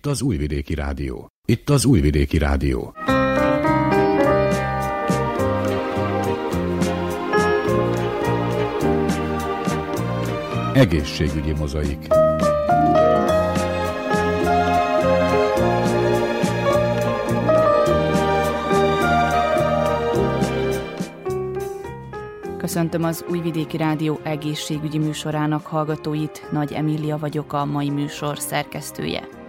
Itt az Újvidéki Rádió. Itt az Újvidéki Rádió. Egészségügyi mozaik. Köszöntöm az Újvidéki Rádió egészségügyi műsorának hallgatóit, Nagy Emília vagyok a mai műsor szerkesztője.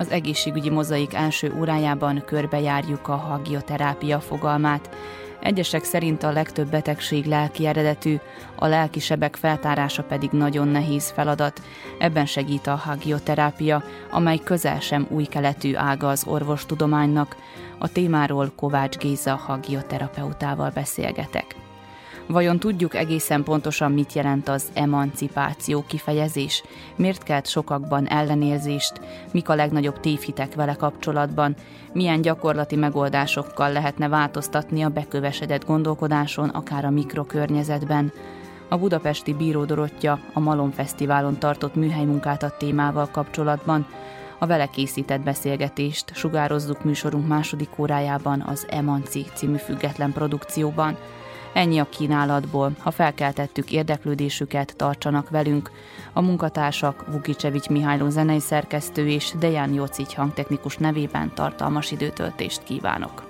Az egészségügyi mozaik első órájában körbejárjuk a hagioterápia fogalmát. Egyesek szerint a legtöbb betegség lelki eredetű, a lelkisebek feltárása pedig nagyon nehéz feladat. Ebben segít a hagioterápia, amely közel sem új keletű ága az orvostudománynak. A témáról Kovács Géza hagioterapeutával beszélgetek. Vajon tudjuk egészen pontosan, mit jelent az emancipáció kifejezés? Miért kelt sokakban ellenérzést? Mik a legnagyobb tévhitek vele kapcsolatban? Milyen gyakorlati megoldásokkal lehetne változtatni a bekövesedett gondolkodáson, akár a mikrokörnyezetben? A budapesti Bíró Dorottya a Malom Fesztiválon tartott műhelymunkát a témával kapcsolatban. A vele készített beszélgetést sugározzuk műsorunk második órájában az Emanci című független produkcióban. Ennyi a kínálatból. Ha felkeltettük érdeklődésüket, tartsanak velünk. A munkatársak Vukicsevics Mihályló zenei szerkesztő és Deján Jocic hangtechnikus nevében tartalmas időtöltést kívánok.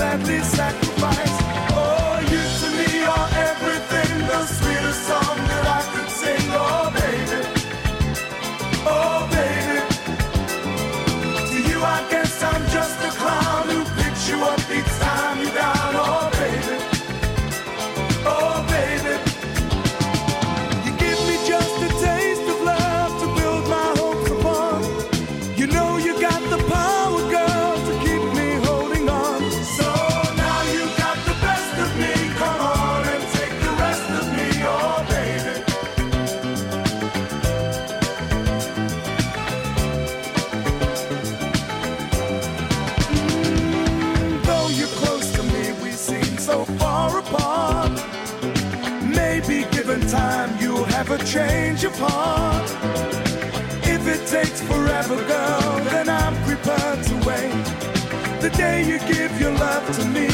takes forever, girl, then I'm prepared to wait. The day you give your love to me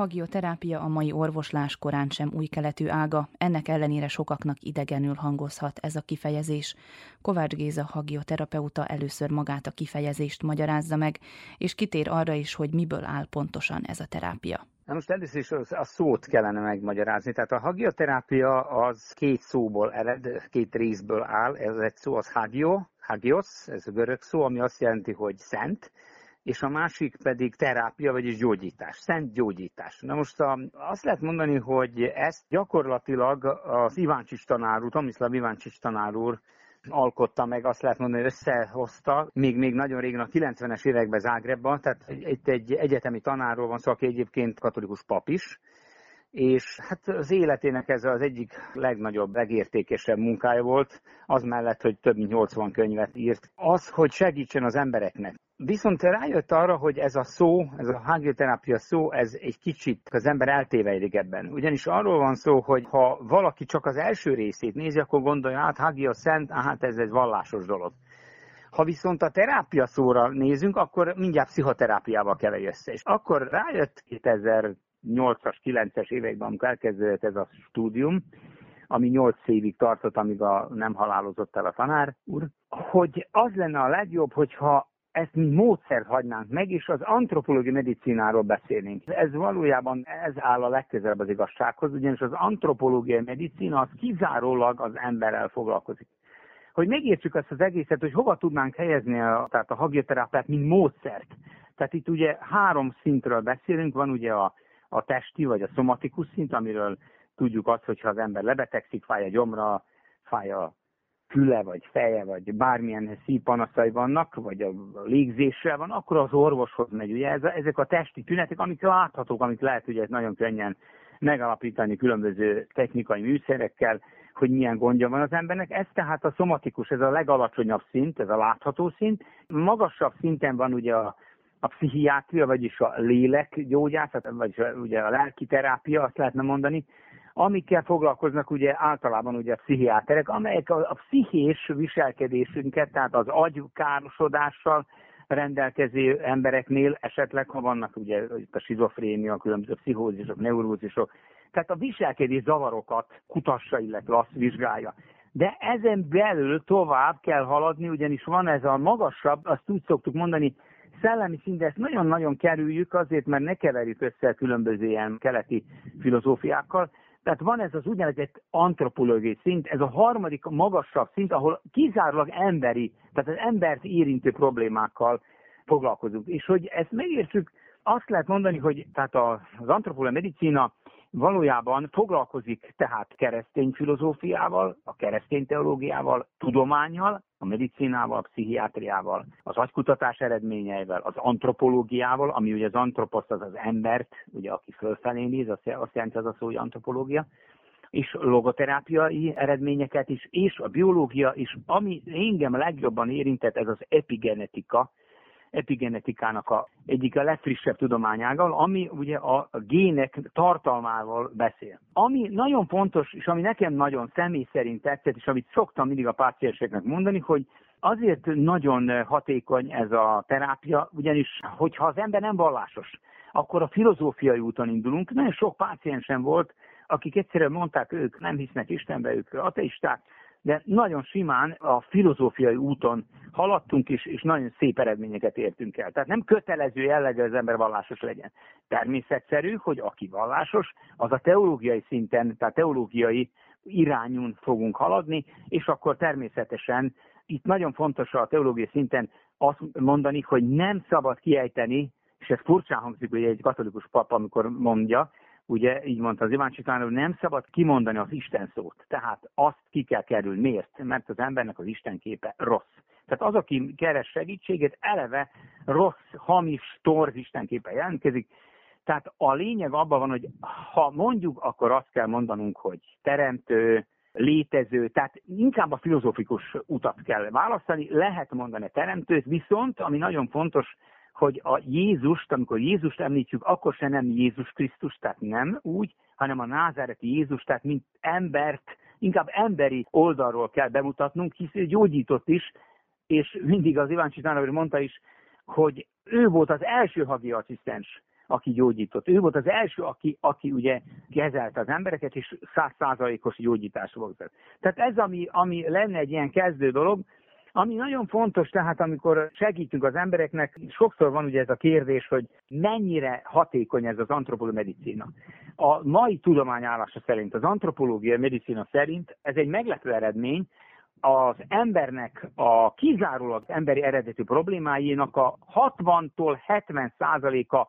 hagioterápia a mai orvoslás korán sem új keletű ága, ennek ellenére sokaknak idegenül hangozhat ez a kifejezés. Kovács Géza hagioterapeuta először magát a kifejezést magyarázza meg, és kitér arra is, hogy miből áll pontosan ez a terápia. Na most először is a szót kellene megmagyarázni. Tehát a hagioterápia az két szóból ered, két részből áll. Ez egy szó, az hagio, hagios, ez a görög szó, ami azt jelenti, hogy szent, és a másik pedig terápia, vagyis gyógyítás, szent gyógyítás. Na most a, azt lehet mondani, hogy ezt gyakorlatilag az Iváncsics tanár úr, Tomislav Iváncsics tanár úr alkotta meg, azt lehet mondani, összehozta, még, még nagyon régen a 90-es években Zágrebban, tehát itt egy egyetemi tanárról van szó, aki egyébként katolikus pap is, és hát az életének ez az egyik legnagyobb, legértékesebb munkája volt, az mellett, hogy több mint 80 könyvet írt. Az, hogy segítsen az embereknek. Viszont rájött arra, hogy ez a szó, ez a hagioterápia szó, ez egy kicsit az ember eltévejlik ebben. Ugyanis arról van szó, hogy ha valaki csak az első részét nézi, akkor gondolja, hát hagia szent, hát ez egy vallásos dolog. Ha viszont a terápia szóra nézünk, akkor mindjárt pszichoterápiával keverj össze. És akkor rájött 2008-as, 9-es években, amikor elkezdődött ez a stúdium, ami 8 évig tartott, amíg a nem halálozott el a tanár úr, hogy az lenne a legjobb, hogyha ezt mi módszert hagynánk meg, és az antropológiai medicináról beszélnénk. Ez valójában ez áll a legközelebb az igazsághoz, ugyanis az antropológiai medicina az kizárólag az emberrel foglalkozik. Hogy megértsük ezt az egészet, hogy hova tudnánk helyezni a, tehát a hagioterápiát, mint módszert. Tehát itt ugye három szintről beszélünk, van ugye a, a testi vagy a szomatikus szint, amiről tudjuk azt, hogyha az ember lebetegszik, fáj a gyomra, fáj a füle, vagy feje, vagy bármilyen szívpanaszai vannak, vagy a légzéssel van, akkor az orvoshoz megy. Ugye ez, ezek a testi tünetek, amik láthatók, amit lehet ugye nagyon könnyen megalapítani különböző technikai műszerekkel, hogy milyen gondja van az embernek. Ez tehát a szomatikus, ez a legalacsonyabb szint, ez a látható szint. Magasabb szinten van ugye a, a pszichiátria, vagyis a lélekgyógyászat, vagyis ugye a lelki terápia, azt lehetne mondani, amikkel foglalkoznak ugye általában ugye a pszichiáterek, amelyek a, a pszichés viselkedésünket, tehát az agykárosodással rendelkező embereknél esetleg, ha vannak ugye a schizofrénia, különböző pszichózisok, neurózisok, tehát a viselkedés zavarokat kutassa, illetve azt vizsgálja. De ezen belül tovább kell haladni, ugyanis van ez a magasabb, azt úgy szoktuk mondani, szellemi szinten ezt nagyon-nagyon kerüljük azért, mert ne keverjük össze különböző ilyen keleti filozófiákkal, tehát van ez az úgynevezett antropológiai szint, ez a harmadik magasabb szint, ahol kizárólag emberi, tehát az embert érintő problémákkal foglalkozunk. És hogy ezt megértsük, azt lehet mondani, hogy tehát az antropológiai medicina valójában foglalkozik tehát keresztény filozófiával, a keresztény teológiával, tudományjal, a medicinával, a pszichiátriával, az agykutatás eredményeivel, az antropológiával, ami ugye az antroposz az az embert, ugye aki fölfelé néz, azt jelenti az a szó, hogy antropológia, és logoterápiai eredményeket is, és a biológia is, ami engem legjobban érintett, ez az epigenetika, epigenetikának a egyik a legfrissebb tudományágal, ami ugye a gének tartalmával beszél. Ami nagyon fontos, és ami nekem nagyon személy szerint tetszett, és amit szoktam mindig a pácienseknek mondani, hogy azért nagyon hatékony ez a terápia, ugyanis hogyha az ember nem vallásos, akkor a filozófiai úton indulunk. Nagyon sok páciensem volt, akik egyszerűen mondták, ők nem hisznek Istenbe, ők ateisták, de nagyon simán a filozófiai úton haladtunk, és, és nagyon szép eredményeket értünk el. Tehát nem kötelező jellegű az ember vallásos legyen. Természetszerű, hogy aki vallásos, az a teológiai szinten, tehát teológiai irányún fogunk haladni, és akkor természetesen itt nagyon fontos a teológiai szinten azt mondani, hogy nem szabad kiejteni, és ez furcsán hangzik, hogy egy katolikus pap, amikor mondja, ugye így mondta az Iván hogy nem szabad kimondani az Isten szót. Tehát azt ki kell kerülni. Miért? Mert az embernek az Isten képe rossz. Tehát az, aki keres segítséget, eleve rossz, hamis, torz Isten képe jelentkezik. Tehát a lényeg abban van, hogy ha mondjuk, akkor azt kell mondanunk, hogy teremtő, létező, tehát inkább a filozófikus utat kell választani, lehet mondani a teremtőt, viszont, ami nagyon fontos, hogy a Jézust, amikor Jézust említjük, akkor se nem Jézus Krisztus, tehát nem úgy, hanem a názáreti Jézus, tehát mint embert, inkább emberi oldalról kell bemutatnunk, hisz ő gyógyított is, és mindig az Iván Csitánov mondta is, hogy ő volt az első hagi asszisztens, aki gyógyított. Ő volt az első, aki, aki ugye kezelte az embereket, és százszázalékos gyógyítás volt. Tehát ez, ami, ami lenne egy ilyen kezdő dolog, ami nagyon fontos, tehát amikor segítünk az embereknek, sokszor van ugye ez a kérdés, hogy mennyire hatékony ez az antropológiai medicina. A mai tudományállása szerint, az antropológiai medicina szerint ez egy meglepő eredmény, az embernek a kizárólag emberi eredetű problémáinak a 60-tól 70 százaléka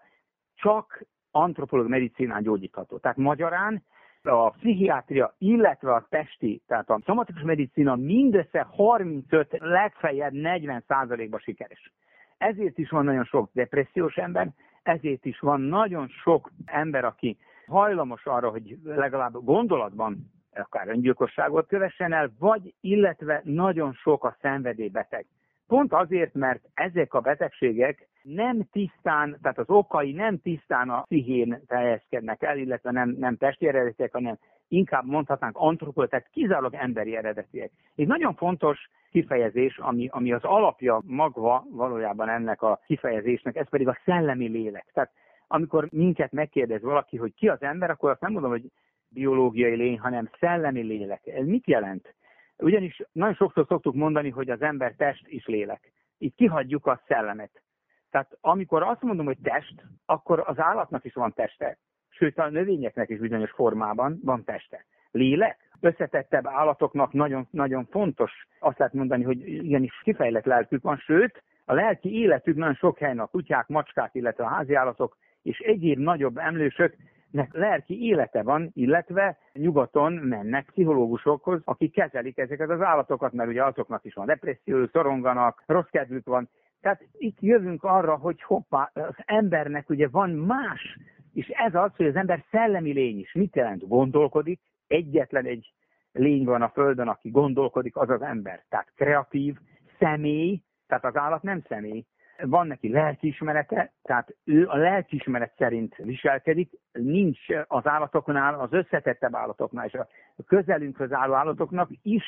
csak antropológiai medicinán gyógyítható. Tehát magyarán a pszichiátria, illetve a testi, tehát a szomatikus medicina mindössze 35, legfeljebb 40 százalékban sikeres. Ezért is van nagyon sok depressziós ember, ezért is van nagyon sok ember, aki hajlamos arra, hogy legalább gondolatban akár öngyilkosságot kövessen el, vagy illetve nagyon sok a szenvedélybeteg. Pont azért, mert ezek a betegségek nem tisztán, tehát az okai nem tisztán a pszichén teljeskednek el, illetve nem, nem testi eredetiek, hanem inkább mondhatnánk antropol, tehát kizárólag emberi eredetiek. Egy nagyon fontos kifejezés, ami, ami az alapja magva valójában ennek a kifejezésnek, ez pedig a szellemi lélek. Tehát amikor minket megkérdez valaki, hogy ki az ember, akkor azt nem mondom, hogy biológiai lény, hanem szellemi lélek. Ez mit jelent? Ugyanis nagyon sokszor szoktuk mondani, hogy az ember test és lélek. Itt kihagyjuk a szellemet. Tehát amikor azt mondom, hogy test, akkor az állatnak is van teste. Sőt, a növényeknek is bizonyos formában van teste. Lélek? Összetettebb állatoknak nagyon, nagyon fontos azt lehet mondani, hogy igenis kifejlett lelkük van, sőt, a lelki életük nagyon sok helyen a kutyák, macskák, illetve a háziállatok és egyéb nagyobb emlősök nek lelki élete van, illetve nyugaton mennek pszichológusokhoz, akik kezelik ezeket az állatokat, mert ugye azoknak is van depresszió, szoronganak, rossz kedvük van. Tehát itt jövünk arra, hogy hoppá, az embernek ugye van más, és ez az, hogy az ember szellemi lény is. Mit jelent? Gondolkodik, egyetlen egy lény van a Földön, aki gondolkodik, az az ember. Tehát kreatív, személy, tehát az állat nem személy, van neki lelkiismerete, tehát ő a lelkiismeret szerint viselkedik, nincs az állatoknál, az összetettebb állatoknál és a közelünkhöz álló állatoknak is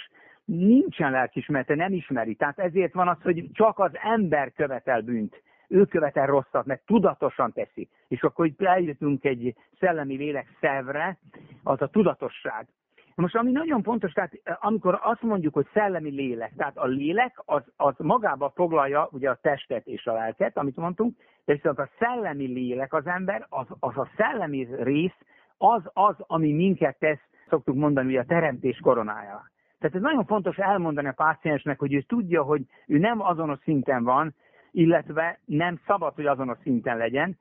nincsen lelkiismerete, nem ismeri. Tehát ezért van az, hogy csak az ember követel bűnt. Ő követel rosszat, mert tudatosan teszi. És akkor itt eljutunk egy szellemi lélek szervre, az a tudatosság. Most ami nagyon fontos, tehát eh, amikor azt mondjuk, hogy szellemi lélek, tehát a lélek az, az magába foglalja ugye a testet és a lelket, amit mondtunk, de viszont a szellemi lélek az ember, az, az a szellemi rész, az az, ami minket tesz, szoktuk mondani, ugye a teremtés koronája. Tehát ez nagyon fontos elmondani a páciensnek, hogy ő tudja, hogy ő nem azonos szinten van, illetve nem szabad, hogy azonos szinten legyen,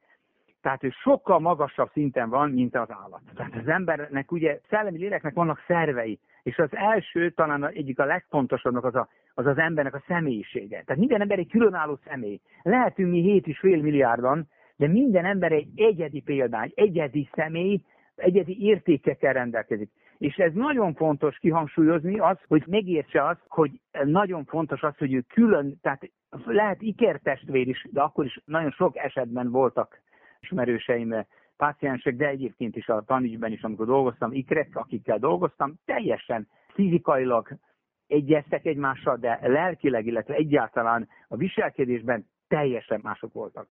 tehát ő sokkal magasabb szinten van, mint az állat. Tehát az embernek ugye szellemi léleknek vannak szervei, és az első, talán egyik a legfontosabbnak az, a, az az embernek a személyisége. Tehát minden ember egy különálló személy. Lehetünk mi 7,5 milliárdan, de minden ember egy egyedi példány, egyedi személy, egyedi értékekkel rendelkezik. És ez nagyon fontos kihangsúlyozni az, hogy megértse azt, hogy nagyon fontos az, hogy ő külön, tehát lehet ikertestvér is, de akkor is nagyon sok esetben voltak ismerőseim, páciensek, de egyébként is a tanügyben is, amikor dolgoztam, ikrek, akikkel dolgoztam, teljesen fizikailag egyeztek egymással, de lelkileg, illetve egyáltalán a viselkedésben teljesen mások voltak.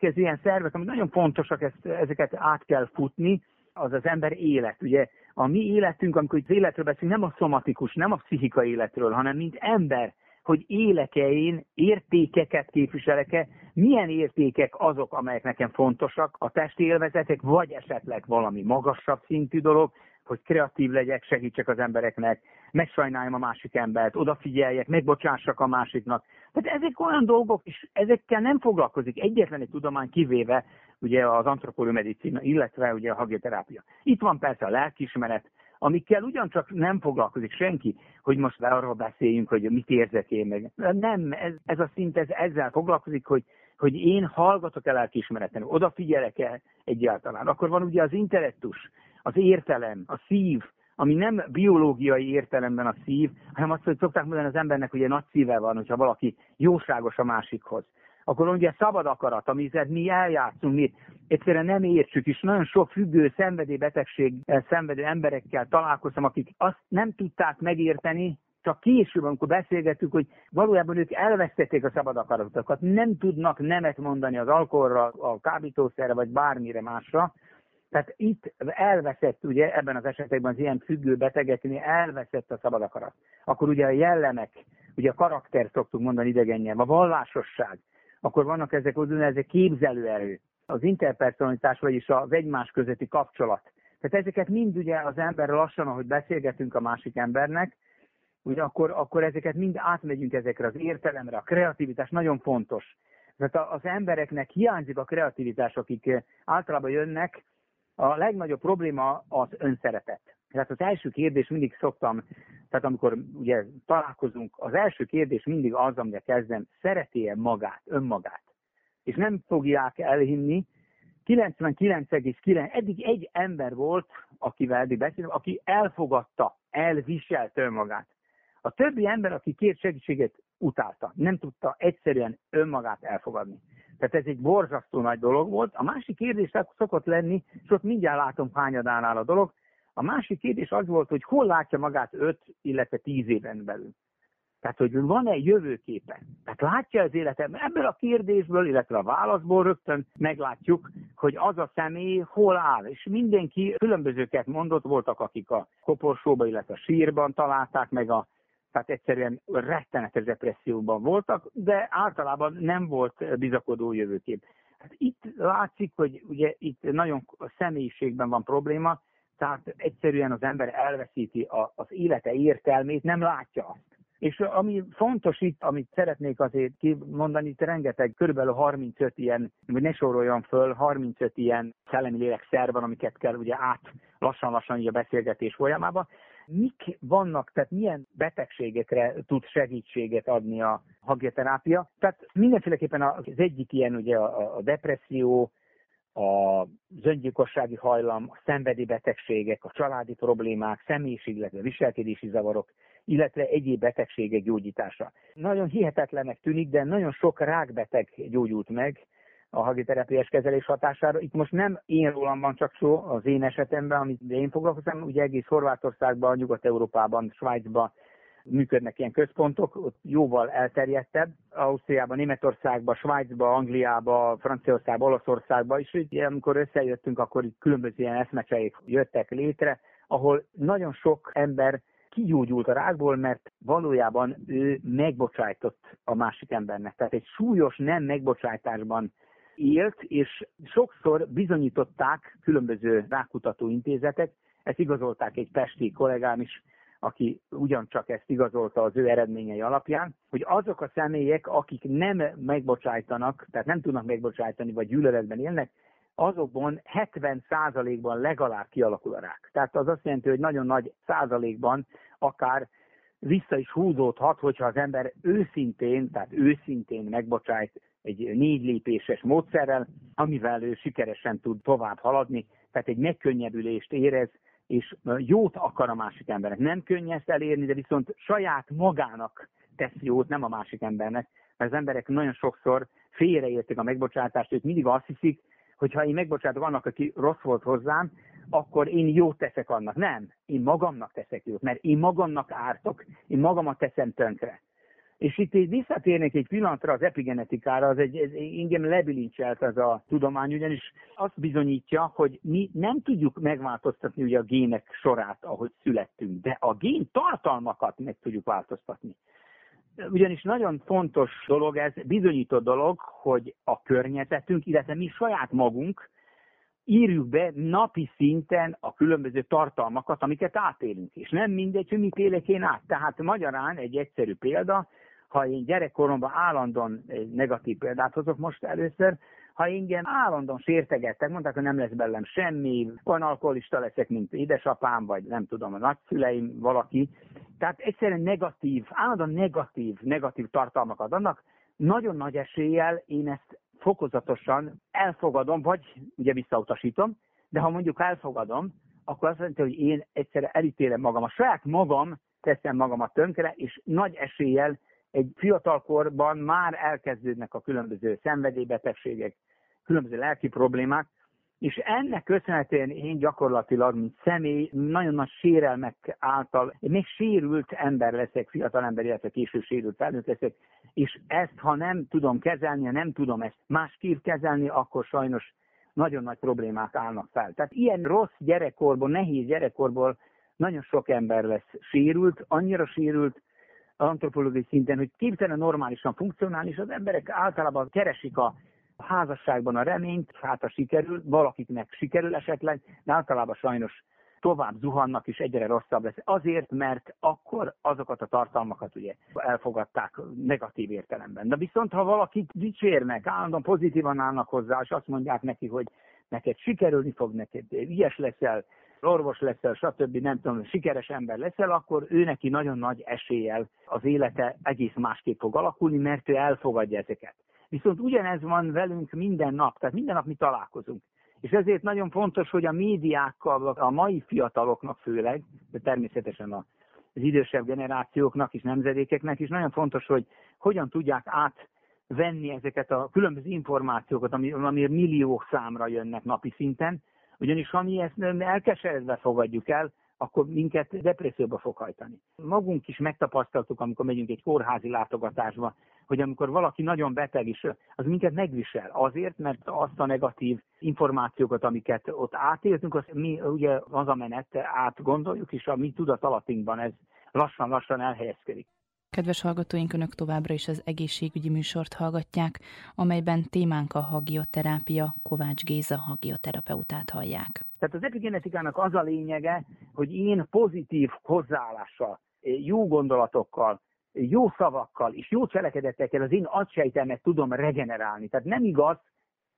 Következő ilyen szervek, ami nagyon fontosak, ezt, ezeket át kell futni, az az ember élet. Ugye a mi életünk, amikor az életről beszélünk, nem a szomatikus, nem a pszichikai életről, hanem mint ember, hogy éleke én, értékeket képviselek-e, milyen értékek azok, amelyek nekem fontosak, a testi élvezetek, vagy esetleg valami magasabb szintű dolog, hogy kreatív legyek, segítsek az embereknek, megsajnáljam a másik embert, odafigyeljek, megbocsássak a másiknak. Tehát ezek olyan dolgok, és ezekkel nem foglalkozik egyetlen egy tudomány kivéve ugye az antropológiai medicina, illetve ugye a hagioterápia. Itt van persze a lelkismeret, amikkel ugyancsak nem foglalkozik senki, hogy most arról beszéljünk, hogy mit érzek én meg. Nem, ez, ez a szint ez ezzel foglalkozik, hogy, hogy én hallgatok el lelkismereten, odafigyelek el egyáltalán. Akkor van ugye az intellektus, az értelem, a szív, ami nem biológiai értelemben a szív, hanem azt, hogy szokták mondani az embernek, hogy egy nagy szíve van, hogyha valaki jóságos a másikhoz. Akkor ugye szabad akarat, amit mi eljátszunk, mi egyszerűen nem értsük, és nagyon sok függő szenvedélybetegség szenvedő emberekkel találkoztam, akik azt nem tudták megérteni, csak később, amikor beszélgettük, hogy valójában ők elvesztették a szabad akaratokat, nem tudnak nemet mondani az alkoholra, a kábítószerre, vagy bármire másra, tehát itt elveszett, ugye ebben az esetekben az ilyen függő betegeknél elveszett a szabad akarat. Akkor ugye a jellemek, ugye a karakter szoktuk mondani idegen a vallásosság, akkor vannak ezek úgynevezett képzelőerő, az interpersonalitás, vagyis az egymás közötti kapcsolat. Tehát ezeket mind ugye az ember lassan, ahogy beszélgetünk a másik embernek, ugye akkor, akkor ezeket mind átmegyünk ezekre az értelemre, a kreativitás nagyon fontos. Tehát az embereknek hiányzik a kreativitás, akik általában jönnek, a legnagyobb probléma az önszeretet. Tehát az első kérdés mindig szoktam, tehát amikor ugye találkozunk, az első kérdés mindig az, amire kezdem, szereti-e magát, önmagát? És nem fogják elhinni, 99,9, eddig egy ember volt, akivel eddig beszélünk, aki elfogadta, elviselt önmagát. A többi ember, aki kért segítséget, utálta. Nem tudta egyszerűen önmagát elfogadni. Tehát ez egy borzasztó nagy dolog volt. A másik kérdés szokott lenni, és ott mindjárt látom hányadánál a dolog, a másik kérdés az volt, hogy hol látja magát 5, illetve 10 éven belül. Tehát, hogy van-e jövőképe? Tehát látja az életem ebből a kérdésből, illetve a válaszból rögtön meglátjuk, hogy az a személy hol áll. És mindenki különbözőket mondott, voltak, akik a koporsóba, illetve a sírban találták meg a tehát egyszerűen rettenetes depresszióban voltak, de általában nem volt bizakodó jövőkép. Hát itt látszik, hogy ugye itt nagyon a személyiségben van probléma, tehát egyszerűen az ember elveszíti a, az élete értelmét, nem látja azt. És ami fontos itt, amit szeretnék azért kimondani, itt rengeteg, körülbelül 35 ilyen, vagy ne soroljon föl, 35 ilyen szellemi lélekszer van, amiket kell ugye át lassan-lassan a beszélgetés folyamában. Mik vannak, tehát milyen betegségekre tud segítséget adni a hagioterápia? Tehát mindenféleképpen az egyik ilyen ugye a, a depresszió, a öngyilkossági hajlam, a szenvedélybetegségek, a családi problémák, személyiség, illetve viselkedési zavarok, illetve egyéb betegségek gyógyítása. Nagyon hihetetlenek tűnik, de nagyon sok rákbeteg gyógyult meg a hagiterápiás kezelés hatására. Itt most nem én rólam van csak szó az én esetemben, amit én foglalkozom, ugye egész Horvátországban, Nyugat-Európában, Svájcban működnek ilyen központok, ott jóval elterjedtebb. Ausztriában, Németországban, Svájcban, Angliában, Franciaországban, Olaszországban, és ugye, amikor összejöttünk, akkor itt különböző ilyen eszmecseik jöttek létre, ahol nagyon sok ember kigyógyult a rákból, mert valójában ő megbocsájtott a másik embernek. Tehát egy súlyos nem megbocsájtásban élt, és sokszor bizonyították különböző rákutató intézetek, ezt igazolták egy pesti kollégám is, aki ugyancsak ezt igazolta az ő eredményei alapján, hogy azok a személyek, akik nem megbocsájtanak, tehát nem tudnak megbocsájtani, vagy gyűlöletben élnek, azokban 70%-ban legalább kialakul a rák. Tehát az azt jelenti, hogy nagyon nagy százalékban akár vissza is húzódhat, hogyha az ember őszintén, tehát őszintén megbocsájt egy négy lépéses módszerrel, amivel ő sikeresen tud tovább haladni, tehát egy megkönnyebbülést érez, és jót akar a másik embernek. Nem könnyű ezt elérni, de viszont saját magának tesz jót, nem a másik embernek, mert az emberek nagyon sokszor félreértik a megbocsátást, ők mindig azt hiszik, hogy ha én megbocsátok annak, aki rossz volt hozzám, akkor én jót teszek annak. Nem, én magamnak teszek jót, mert én magamnak ártok, én magamat teszem tönkre. És itt így visszatérnék egy pillanatra az epigenetikára, az egy, ez engem lebilincselt ez a tudomány, ugyanis azt bizonyítja, hogy mi nem tudjuk megváltoztatni ugye a gének sorát, ahogy születtünk, de a gén tartalmakat meg tudjuk változtatni. Ugyanis nagyon fontos dolog ez, bizonyított dolog, hogy a környezetünk, illetve mi saját magunk írjuk be napi szinten a különböző tartalmakat, amiket átélünk. És nem mindegy, hogy mit élek én át. Tehát magyarán egy egyszerű példa, ha én gyerekkoromban állandóan negatív példát hozok most először, ha ingyen állandóan sértegettek, mondták, hogy nem lesz belem semmi, olyan alkoholista leszek, mint édesapám, vagy nem tudom, a nagyszüleim, valaki. Tehát egyszerűen negatív, állandóan negatív, negatív tartalmakat adnak, nagyon nagy eséllyel én ezt fokozatosan elfogadom, vagy ugye visszautasítom, de ha mondjuk elfogadom, akkor azt jelenti, hogy én egyszerre elítélem magam. A saját magam teszem magamat tönkre, és nagy eséllyel egy fiatalkorban már elkezdődnek a különböző szenvedélybetegségek, különböző lelki problémák, és ennek köszönhetően én gyakorlatilag, mint személy, nagyon nagy sérelmek által, még sérült ember leszek, fiatal ember, illetve később sérült felnőtt leszek, és ezt, ha nem tudom kezelni, ha nem tudom ezt másképp kezelni, akkor sajnos nagyon nagy problémák állnak fel. Tehát ilyen rossz gyerekkorból, nehéz gyerekkorból nagyon sok ember lesz sérült, annyira sérült, antropológiai szinten, hogy képtelen normálisan funkcionálni, és az emberek általában keresik a házasságban a reményt, hát a sikerül, valakiknek sikerül esetleg, de általában sajnos tovább zuhannak, és egyre rosszabb lesz. Azért, mert akkor azokat a tartalmakat ugye elfogadták negatív értelemben. De viszont, ha valakit dicsérnek, állandóan pozitívan állnak hozzá, és azt mondják neki, hogy neked sikerülni fog, neked ilyes leszel, orvos leszel, stb. nem tudom, sikeres ember leszel, akkor ő neki nagyon nagy eséllyel az élete egész másképp fog alakulni, mert ő elfogadja ezeket. Viszont ugyanez van velünk minden nap, tehát minden nap mi találkozunk. És ezért nagyon fontos, hogy a médiákkal, a mai fiataloknak főleg, de természetesen az idősebb generációknak és nemzedékeknek is nagyon fontos, hogy hogyan tudják átvenni ezeket a különböző információkat, ami, amiért milliók számra jönnek napi szinten, ugyanis ha mi ezt elkeseredve fogadjuk el, akkor minket depresszióba fog hajtani. Magunk is megtapasztaltuk, amikor megyünk egy kórházi látogatásba, hogy amikor valaki nagyon beteg is, az minket megvisel. Azért, mert azt a negatív információkat, amiket ott átéltünk, azt mi ugye az a menet átgondoljuk, és a mi tudatalatinkban ez lassan-lassan elhelyezkedik. Kedves hallgatóink, Önök továbbra is az egészségügyi műsort hallgatják, amelyben témánk a hagioterápia, Kovács Géza hagioterapeutát hallják. Tehát az epigenetikának az a lényege, hogy én pozitív hozzáállással, jó gondolatokkal, jó szavakkal és jó cselekedetekkel az én agysejtemet tudom regenerálni. Tehát nem igaz,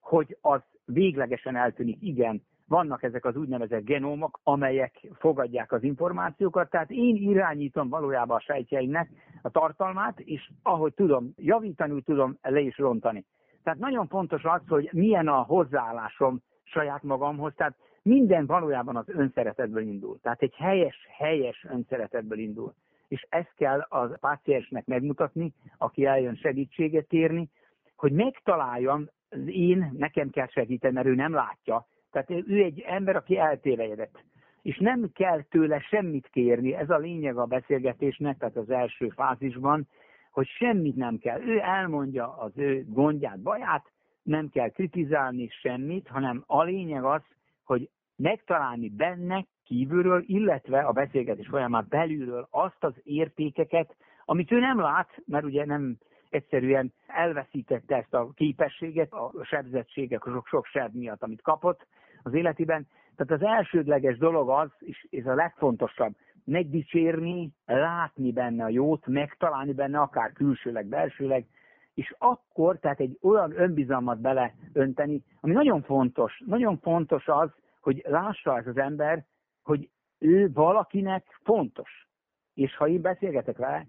hogy az véglegesen eltűnik. Igen, vannak ezek az úgynevezett genómok, amelyek fogadják az információkat, tehát én irányítom valójában a sejtjeimnek a tartalmát, és ahogy tudom javítani, úgy tudom le is rontani. Tehát nagyon fontos az, hogy milyen a hozzáállásom saját magamhoz, tehát minden valójában az önszeretetből indul. Tehát egy helyes, helyes önszeretetből indul. És ezt kell a páciensnek megmutatni, aki eljön segítséget kérni, hogy megtaláljam, én, nekem kell segíteni, mert ő nem látja, tehát ő egy ember, aki eltévejedett. És nem kell tőle semmit kérni, ez a lényeg a beszélgetésnek, tehát az első fázisban, hogy semmit nem kell. Ő elmondja az ő gondját, baját, nem kell kritizálni semmit, hanem a lényeg az, hogy megtalálni benne kívülről, illetve a beszélgetés folyamán belülről azt az értékeket, amit ő nem lát, mert ugye nem egyszerűen elveszítette ezt a képességet, a sebzettségek, sok, sok seb miatt, amit kapott az életében. Tehát az elsődleges dolog az, és ez a legfontosabb, megdicsérni, látni benne a jót, megtalálni benne akár külsőleg, belsőleg, és akkor, tehát egy olyan önbizalmat beleönteni, ami nagyon fontos, nagyon fontos az, hogy lássa ez az ember, hogy ő valakinek fontos. És ha én beszélgetek vele,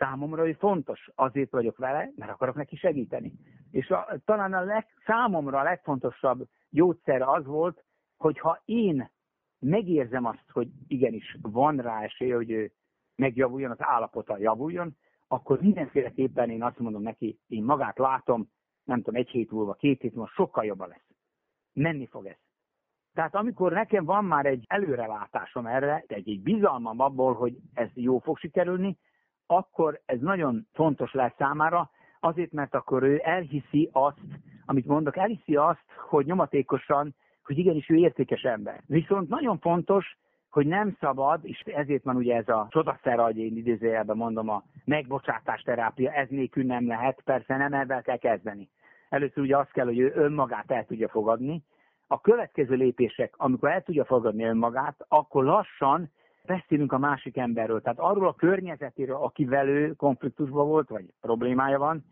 számomra ő fontos. Azért vagyok vele, mert akarok neki segíteni. És a, talán a leg, számomra a legfontosabb gyógyszer az volt, hogy ha én megérzem azt, hogy igenis van rá esély, hogy ő megjavuljon, az állapota javuljon, akkor mindenféleképpen én azt mondom neki, én magát látom, nem tudom, egy hét múlva, két hét múlva sokkal jobban lesz. Menni fog ez. Tehát amikor nekem van már egy előrelátásom erre, egy, egy bizalmam abból, hogy ez jó fog sikerülni, akkor ez nagyon fontos lesz számára, azért, mert akkor ő elhiszi azt, amit mondok, elhiszi azt, hogy nyomatékosan, hogy igenis ő értékes ember. Viszont nagyon fontos, hogy nem szabad, és ezért van ugye ez a csodaszer, ahogy én idézőjelben mondom, a megbocsátás terápia, ez nélkül nem lehet, persze nem ebben kell kezdeni. Először ugye azt kell, hogy ő önmagát el tudja fogadni. A következő lépések, amikor el tudja fogadni önmagát, akkor lassan beszélünk a másik emberről, tehát arról a környezetéről, akivel ő konfliktusban volt, vagy problémája van,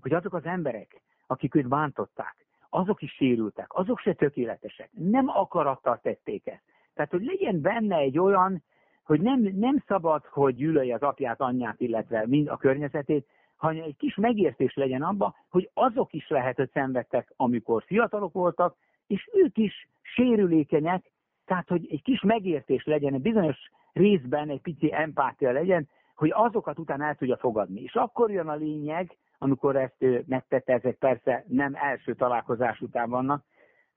hogy azok az emberek, akik őt bántották, azok is sérültek, azok se tökéletesek, nem akarattal tették ezt. Tehát, hogy legyen benne egy olyan, hogy nem, nem szabad, hogy gyűlölje az apját, anyját, illetve mind a környezetét, hanem egy kis megértés legyen abba, hogy azok is lehet, hogy szenvedtek, amikor fiatalok voltak, és ők is sérülékenyek, tehát, hogy egy kis megértés legyen, egy bizonyos részben egy pici empátia legyen, hogy azokat utána el tudja fogadni. És akkor jön a lényeg, amikor ezt ő megtette, ezek persze nem első találkozás után vannak,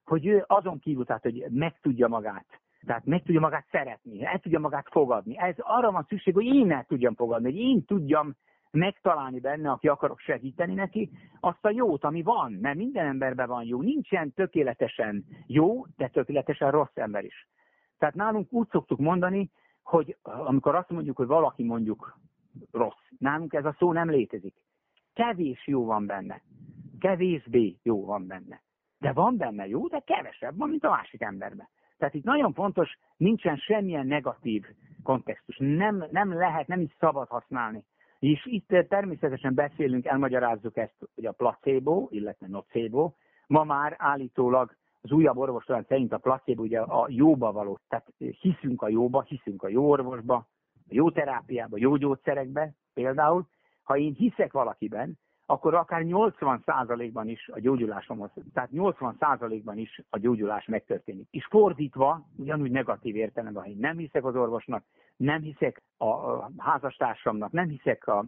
hogy ő azon kívül, tehát, hogy meg tudja magát, tehát meg tudja magát szeretni, el tudja magát fogadni. Ez arra van szükség, hogy én el tudjam fogadni, hogy én tudjam megtalálni benne, aki akarok segíteni neki, azt a jót, ami van, mert minden emberben van jó. Nincsen tökéletesen jó, de tökéletesen rossz ember is. Tehát nálunk úgy szoktuk mondani, hogy amikor azt mondjuk, hogy valaki mondjuk rossz, nálunk ez a szó nem létezik. Kevés jó van benne. Kevésbé jó van benne. De van benne jó, de kevesebb van, mint a másik emberben. Tehát itt nagyon fontos, nincsen semmilyen negatív kontextus. Nem, nem lehet, nem is szabad használni. És itt természetesen beszélünk, elmagyarázzuk ezt, hogy a placebo, illetve nocebo, ma már állítólag az újabb orvostudomány szerint a placebo ugye a jóba való, tehát hiszünk a jóba, hiszünk a jó orvosba, a jó terápiába, jó gyógyszerekbe például. Ha én hiszek valakiben, akkor akár 80%-ban is a gyógyulásomhoz, tehát 80%-ban is a gyógyulás megtörténik. És fordítva, ugyanúgy negatív értelemben, ha én nem hiszek az orvosnak, nem hiszek a házastársamnak, nem hiszek a,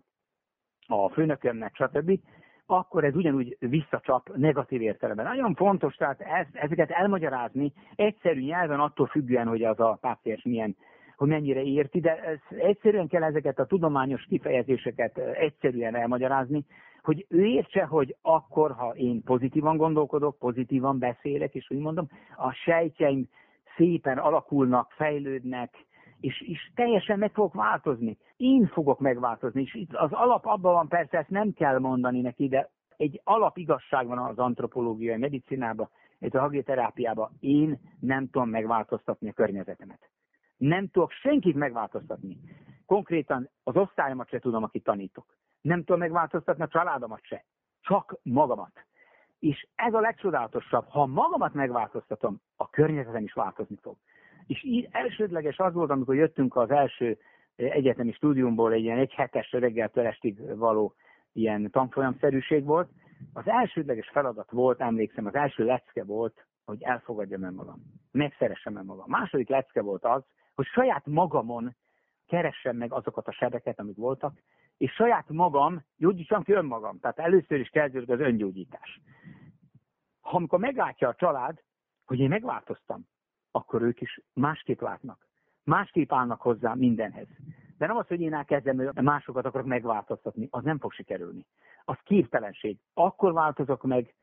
a főnökömnek, stb., akkor ez ugyanúgy visszacsap negatív értelemben. Nagyon fontos tehát ezt, ezeket elmagyarázni egyszerű nyelven attól függően, hogy az a páciens milyen hogy mennyire érti, de ez, egyszerűen kell ezeket a tudományos kifejezéseket egyszerűen elmagyarázni, hogy ő értse, hogy akkor, ha én pozitívan gondolkodok, pozitívan beszélek, és úgy mondom, a sejtjeim szépen alakulnak, fejlődnek, és, és teljesen meg fogok változni. Én fogok megváltozni, és itt az alap abban van, persze ezt nem kell mondani neki, de egy alapigazság van az antropológiai medicinában, egy a hagioterápiában. Én nem tudom megváltoztatni a környezetemet. Nem tudok senkit megváltoztatni. Konkrétan az osztályomat se tudom, akit tanítok. Nem tudom megváltoztatni a családomat se. Csak magamat. És ez a legcsodálatosabb. Ha magamat megváltoztatom, a környezetem is változni fog. És így elsődleges az volt, amikor jöttünk az első eh, egyetemi stúdiumból, egy ilyen egy hetes reggeltől estig való ilyen tanfolyamszerűség volt. Az elsődleges feladat volt, emlékszem, az első lecke volt, hogy elfogadjam önmagam, megszeressem önmagam. Második lecke volt az, hogy saját magamon keressem meg azokat a sebeket, amik voltak, és saját magam gyógyítsam ki önmagam. Tehát először is kezdődik az öngyógyítás. Ha amikor meglátja a család, hogy én megváltoztam, akkor ők is másképp látnak. Másképp állnak hozzá mindenhez. De nem az, hogy én elkezdem másokat akarok megváltoztatni, az nem fog sikerülni. Az képtelenség. Akkor változok meg,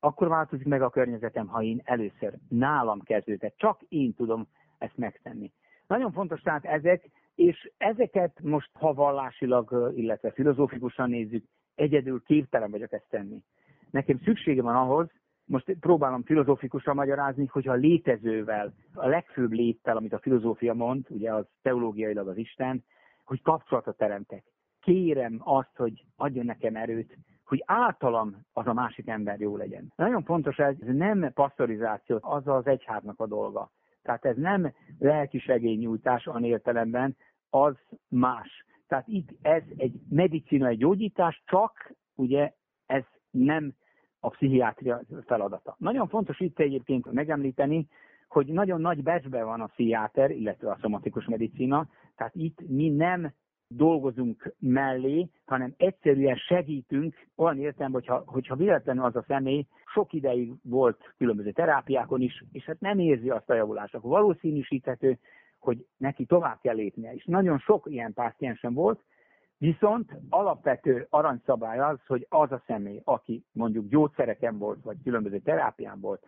akkor változik meg a környezetem, ha én először nálam kezdődek. Csak én tudom ezt megtenni. Nagyon fontos tehát ezek, és ezeket most, ha vallásilag, illetve filozófikusan nézzük, egyedül képtelen vagyok ezt tenni. Nekem szüksége van ahhoz, most próbálom filozófikusan magyarázni, hogyha a létezővel, a legfőbb léttel, amit a filozófia mond, ugye az teológiailag az Isten, hogy kapcsolatot teremtek. Kérem azt, hogy adjon nekem erőt, hogy általam az a másik ember jó legyen. Nagyon fontos ez, ez nem pasztorizáció, az az egyháznak a dolga. Tehát ez nem lelki segélynyújtás an értelemben, az más. Tehát itt ez egy medicinai gyógyítás, csak ugye ez nem a pszichiátria feladata. Nagyon fontos itt egyébként megemlíteni, hogy nagyon nagy becsbe van a pszichiáter, illetve a szomatikus medicina, tehát itt mi nem dolgozunk mellé, hanem egyszerűen segítünk olyan értelemben, hogyha, hogyha véletlenül az a személy sok ideig volt különböző terápiákon is, és hát nem érzi azt a javulást, akkor valószínűsíthető, hogy neki tovább kell lépnie. És nagyon sok ilyen páciensem volt, Viszont alapvető aranyszabály az, hogy az a személy, aki mondjuk gyógyszereken volt, vagy különböző terápián volt,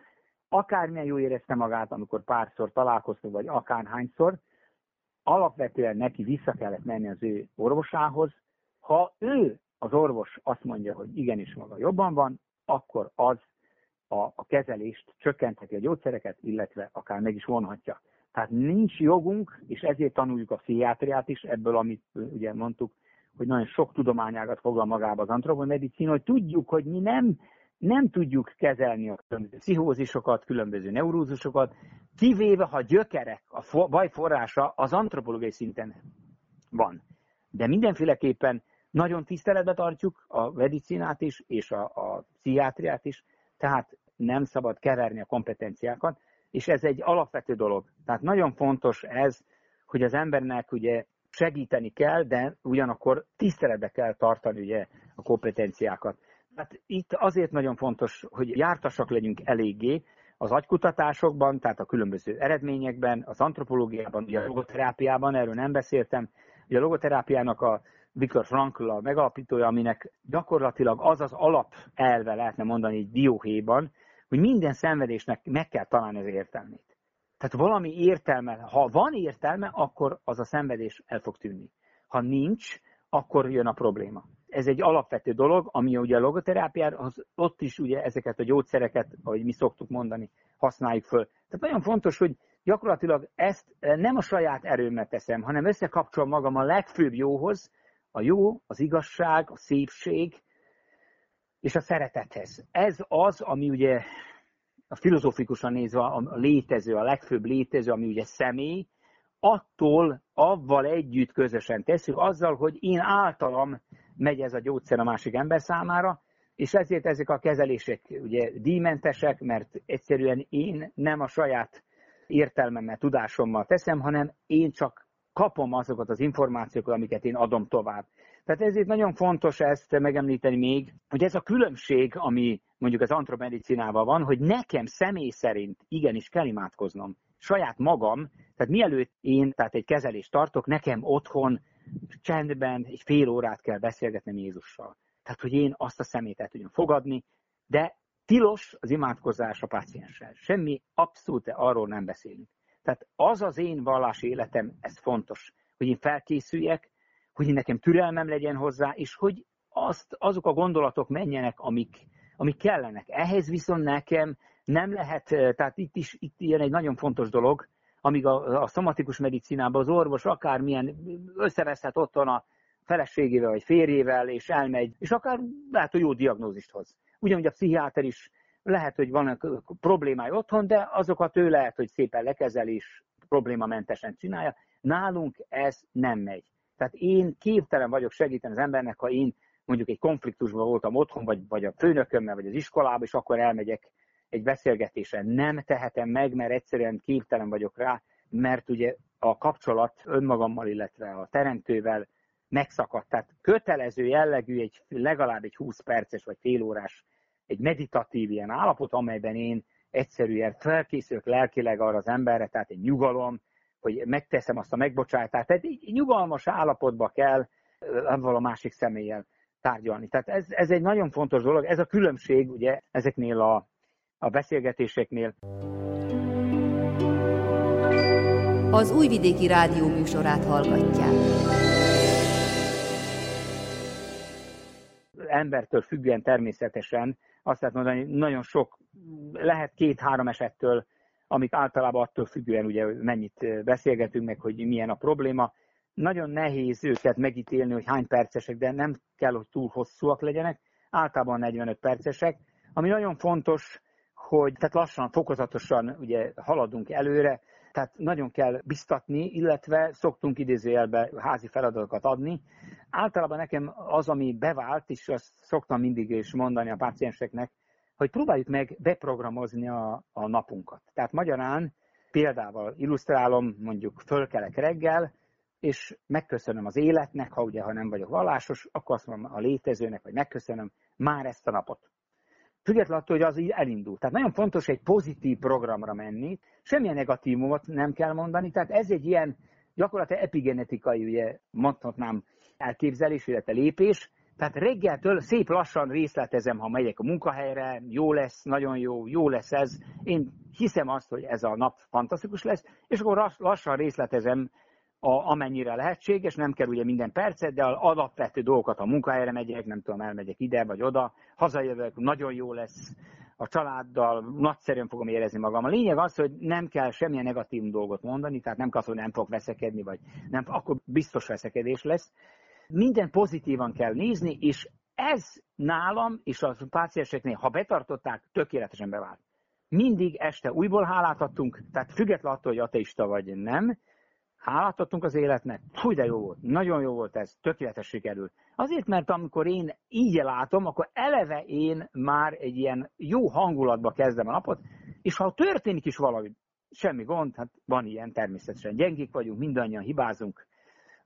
akármilyen jó érezte magát, amikor párszor találkoztunk, vagy akárhányszor, alapvetően neki vissza kellett menni az ő orvosához. Ha ő, az orvos azt mondja, hogy igenis maga jobban van, akkor az a, a kezelést csökkentheti a gyógyszereket, illetve akár meg is vonhatja. Tehát nincs jogunk, és ezért tanuljuk a pszichiátriát is, ebből, amit ugye mondtuk, hogy nagyon sok tudományágat foglal magába az antropomedicina, hogy tudjuk, hogy mi nem, nem tudjuk kezelni a különböző pszichózisokat, különböző neurózusokat, kivéve, ha gyökerek, a baj forrása az antropológiai szinten van. De mindenféleképpen nagyon tiszteletbe tartjuk a medicinát is, és a, a pszichiátriát is, tehát nem szabad keverni a kompetenciákat, és ez egy alapvető dolog. Tehát nagyon fontos ez, hogy az embernek ugye segíteni kell, de ugyanakkor tiszteletbe kell tartani ugye a kompetenciákat. Tehát itt azért nagyon fontos, hogy jártasak legyünk eléggé az agykutatásokban, tehát a különböző eredményekben, az antropológiában, ugye a logoterápiában, erről nem beszéltem, ugye a logoterápiának a Viktor Frankl a megalapítója, aminek gyakorlatilag az az alapelve lehetne mondani egy dióhéjban, hogy minden szenvedésnek meg kell találni az értelmét. Tehát valami értelme, ha van értelme, akkor az a szenvedés el fog tűnni. Ha nincs, akkor jön a probléma. Ez egy alapvető dolog, ami ugye a logoterápiára, ott is ugye ezeket a gyógyszereket, ahogy mi szoktuk mondani, használjuk föl. Tehát nagyon fontos, hogy gyakorlatilag ezt nem a saját erőmmel teszem, hanem összekapcsolom magam a legfőbb jóhoz, a jó, az igazság, a szépség és a szeretethez. Ez az, ami ugye a filozófikusan nézve a létező, a legfőbb létező, ami ugye személy, attól, avval együtt közösen tesszük, azzal, hogy én általam megy ez a gyógyszer a másik ember számára, és ezért ezek a kezelések ugye díjmentesek, mert egyszerűen én nem a saját értelmemmel, tudásommal teszem, hanem én csak kapom azokat az információkat, amiket én adom tovább. Tehát ezért nagyon fontos ezt megemlíteni még, hogy ez a különbség, ami mondjuk az antropomedicinával van, hogy nekem személy szerint igenis kell imádkoznom. Saját magam, tehát mielőtt én tehát egy kezelést tartok, nekem otthon csendben egy fél órát kell beszélgetnem Jézussal. Tehát, hogy én azt a szemét el tudjam fogadni, de tilos az imádkozás a pácienssel. Semmi abszolút arról nem beszélünk. Tehát az az én vallási életem, ez fontos, hogy én felkészüljek, hogy nekem türelmem legyen hozzá, és hogy azt, azok a gondolatok menjenek, amik, amik kellenek. Ehhez viszont nekem nem lehet, tehát itt is itt ilyen egy nagyon fontos dolog, amíg a, a szomatikus medicinában az orvos akármilyen összeveszhet otthon a feleségével vagy férjével, és elmegy, és akár lehet, hogy jó diagnózist hoz. Ugyanúgy a pszichiáter is lehet, hogy vannak problémái otthon, de azokat ő lehet, hogy szépen lekezel és problémamentesen csinálja. Nálunk ez nem megy. Tehát én képtelen vagyok segíteni az embernek, ha én mondjuk egy konfliktusban voltam otthon, vagy, vagy a főnökömmel, vagy az iskolában, és akkor elmegyek egy beszélgetésre. Nem tehetem meg, mert egyszerűen képtelen vagyok rá, mert ugye a kapcsolat önmagammal, illetve a teremtővel megszakadt. Tehát kötelező jellegű egy legalább egy 20 perces vagy fél órás egy meditatív ilyen állapot, amelyben én egyszerűen felkészülök lelkileg arra az emberre, tehát egy nyugalom, hogy megteszem azt a megbocsátást. Tehát egy nyugalmas állapotba kell avval a másik személlyel tárgyalni. Tehát ez, ez egy nagyon fontos dolog, ez a különbség ugye ezeknél a, a beszélgetéseknél. Az Újvidéki Rádió műsorát hallgatják. Embertől függően természetesen azt lehet mondani, hogy nagyon sok, lehet két-három esettől, amit általában attól függően ugye mennyit beszélgetünk meg, hogy milyen a probléma. Nagyon nehéz őket megítélni, hogy hány percesek, de nem kell, hogy túl hosszúak legyenek, általában 45 percesek, ami nagyon fontos, hogy tehát lassan, fokozatosan ugye haladunk előre, tehát nagyon kell biztatni, illetve szoktunk idézőjelbe házi feladatokat adni. Általában nekem az, ami bevált, és azt szoktam mindig is mondani a pácienseknek, hogy próbáljuk meg beprogramozni a, a napunkat. Tehát magyarán példával illusztrálom, mondjuk fölkelek reggel, és megköszönöm az életnek, ha ugye, ha nem vagyok vallásos, akkor azt mondom a létezőnek, vagy megköszönöm már ezt a napot. Függetlenül attól, hogy az így elindul. Tehát nagyon fontos egy pozitív programra menni, semmilyen negatívumot nem kell mondani, tehát ez egy ilyen gyakorlatilag epigenetikai, ugye mondhatnám, elképzelés, illetve lépés. Tehát reggeltől szép lassan részletezem, ha megyek a munkahelyre, jó lesz, nagyon jó, jó lesz ez. Én hiszem azt, hogy ez a nap fantasztikus lesz, és akkor lassan részletezem a, amennyire lehetséges, nem kell ugye minden percet, de alapvető dolgokat a munkahelyre megyek, nem tudom, elmegyek ide vagy oda, hazajövök, nagyon jó lesz, a családdal nagyszerűen fogom érezni magam. A lényeg az, hogy nem kell semmilyen negatív dolgot mondani, tehát nem kell hogy nem fog veszekedni, vagy nem, akkor biztos veszekedés lesz. Minden pozitívan kell nézni, és ez nálam és a pácienseknél, ha betartották, tökéletesen bevált. Mindig este újból hálát adtunk, tehát függetlenül attól, hogy ateista vagy nem, hálát adtunk az életnek, fúj de jó volt, nagyon jó volt ez, tökéletes sikerült. Azért, mert amikor én így látom, akkor eleve én már egy ilyen jó hangulatba kezdem a napot, és ha történik is valami, semmi gond, hát van ilyen természetesen. Gyengék vagyunk, mindannyian hibázunk.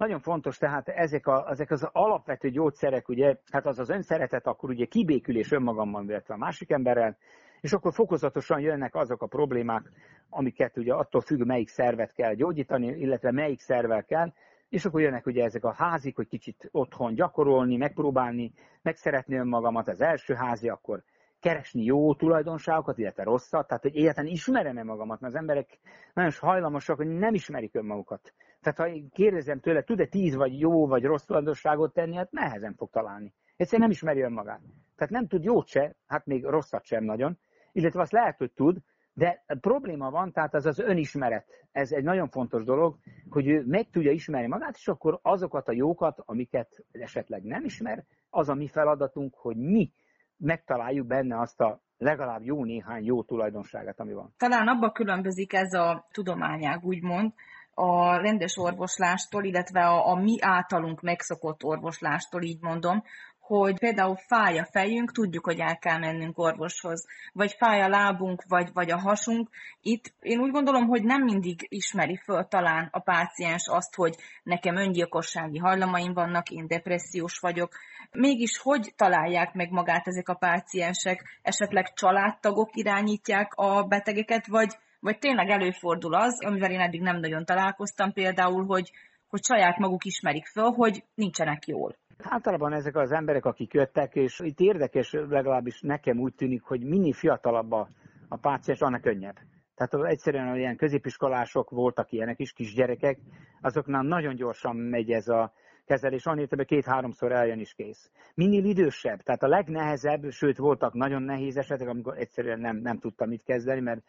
Nagyon fontos tehát ezek, a, ezek az alapvető gyógyszerek, ugye, hát az az önszeretet, akkor ugye kibékülés önmagamban, illetve a másik emberrel, és akkor fokozatosan jönnek azok a problémák, amiket ugye attól függ, melyik szervet kell gyógyítani, illetve melyik szervel kell, és akkor jönnek ugye ezek a házik, hogy kicsit otthon gyakorolni, megpróbálni, megszeretni önmagamat, az első házi, akkor keresni jó tulajdonságokat, illetve rosszat, tehát hogy egyáltalán ismerem-e magamat, mert az emberek nagyon hajlamosak, hogy nem ismerik önmagukat. Tehát ha kérdezem tőle, tud-e tíz vagy jó vagy rossz tulajdonságot tenni, hát nehezen fog találni. Egyszerűen nem ismeri önmagát. Tehát nem tud jót se, hát még rosszat sem nagyon, illetve azt lehet, hogy tud, de probléma van, tehát az az önismeret. Ez egy nagyon fontos dolog, hogy ő meg tudja ismerni magát, és akkor azokat a jókat, amiket esetleg nem ismer, az a mi feladatunk, hogy mi megtaláljuk benne azt a legalább jó néhány jó tulajdonságát, ami van. Talán abba különbözik ez a tudományág, úgymond, a rendes orvoslástól, illetve a, a mi általunk megszokott orvoslástól, így mondom, hogy például fáj a fejünk, tudjuk, hogy el kell mennünk orvoshoz, vagy fáj a lábunk, vagy, vagy a hasunk. Itt én úgy gondolom, hogy nem mindig ismeri föl talán a páciens azt, hogy nekem öngyilkossági hajlamaim vannak, én depressziós vagyok. Mégis hogy találják meg magát ezek a páciensek? Esetleg családtagok irányítják a betegeket, vagy, vagy tényleg előfordul az, amivel én eddig nem nagyon találkoztam például, hogy, hogy saját maguk ismerik föl, hogy nincsenek jól. Általában ezek az emberek, akik jöttek, és itt érdekes, legalábbis nekem úgy tűnik, hogy minél fiatalabb a, a páciens, annak könnyebb. Tehát egyszerűen olyan középiskolások voltak ilyenek is, kisgyerekek, azoknál nagyon gyorsan megy ez a kezelés, annyi, hogy két-háromszor eljön is kész. Minél idősebb, tehát a legnehezebb, sőt voltak nagyon nehéz esetek, amikor egyszerűen nem, nem tudtam mit kezdeni, mert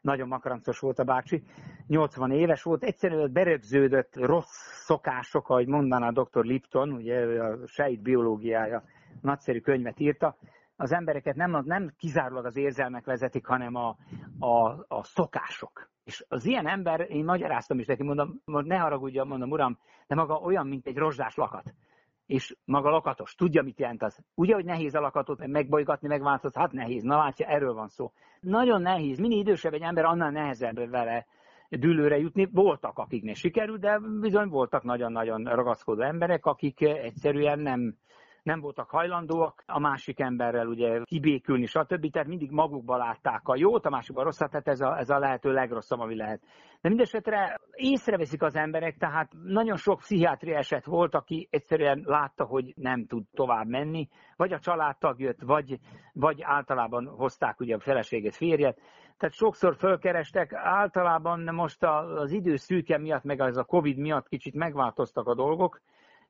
nagyon makarancos volt a bácsi, 80 éves volt, egyszerűen berögződött rossz szokások, ahogy mondaná a dr. Lipton, ugye a sejt biológiája nagyszerű könyvet írta, az embereket nem, nem kizárólag az érzelmek vezetik, hanem a, a, a szokások. És az ilyen ember, én magyaráztam is neki, mondom, ne haragudja, mondom, uram, de maga olyan, mint egy rozsdás lakat és maga lakatos. Tudja, mit jelent az. Ugye, hogy nehéz a lakatot megbolygatni, megváltozni, hát nehéz. Na látja, erről van szó. Nagyon nehéz. Minél idősebb egy ember, annál nehezebb vele dűlőre jutni. Voltak, akiknek sikerült, de bizony voltak nagyon-nagyon ragaszkodó emberek, akik egyszerűen nem, nem voltak hajlandóak a másik emberrel ugye kibékülni, stb. Tehát mindig magukba látták a jót, a másikban a rosszat, tehát ez a, ez a lehető legrosszabb, ami lehet. De mindesetre észreveszik az emberek, tehát nagyon sok pszichiátri eset volt, aki egyszerűen látta, hogy nem tud tovább menni, vagy a családtag jött, vagy, vagy általában hozták ugye a feleséget, férjet, tehát sokszor fölkerestek, általában most az idő szűke miatt, meg az a Covid miatt kicsit megváltoztak a dolgok,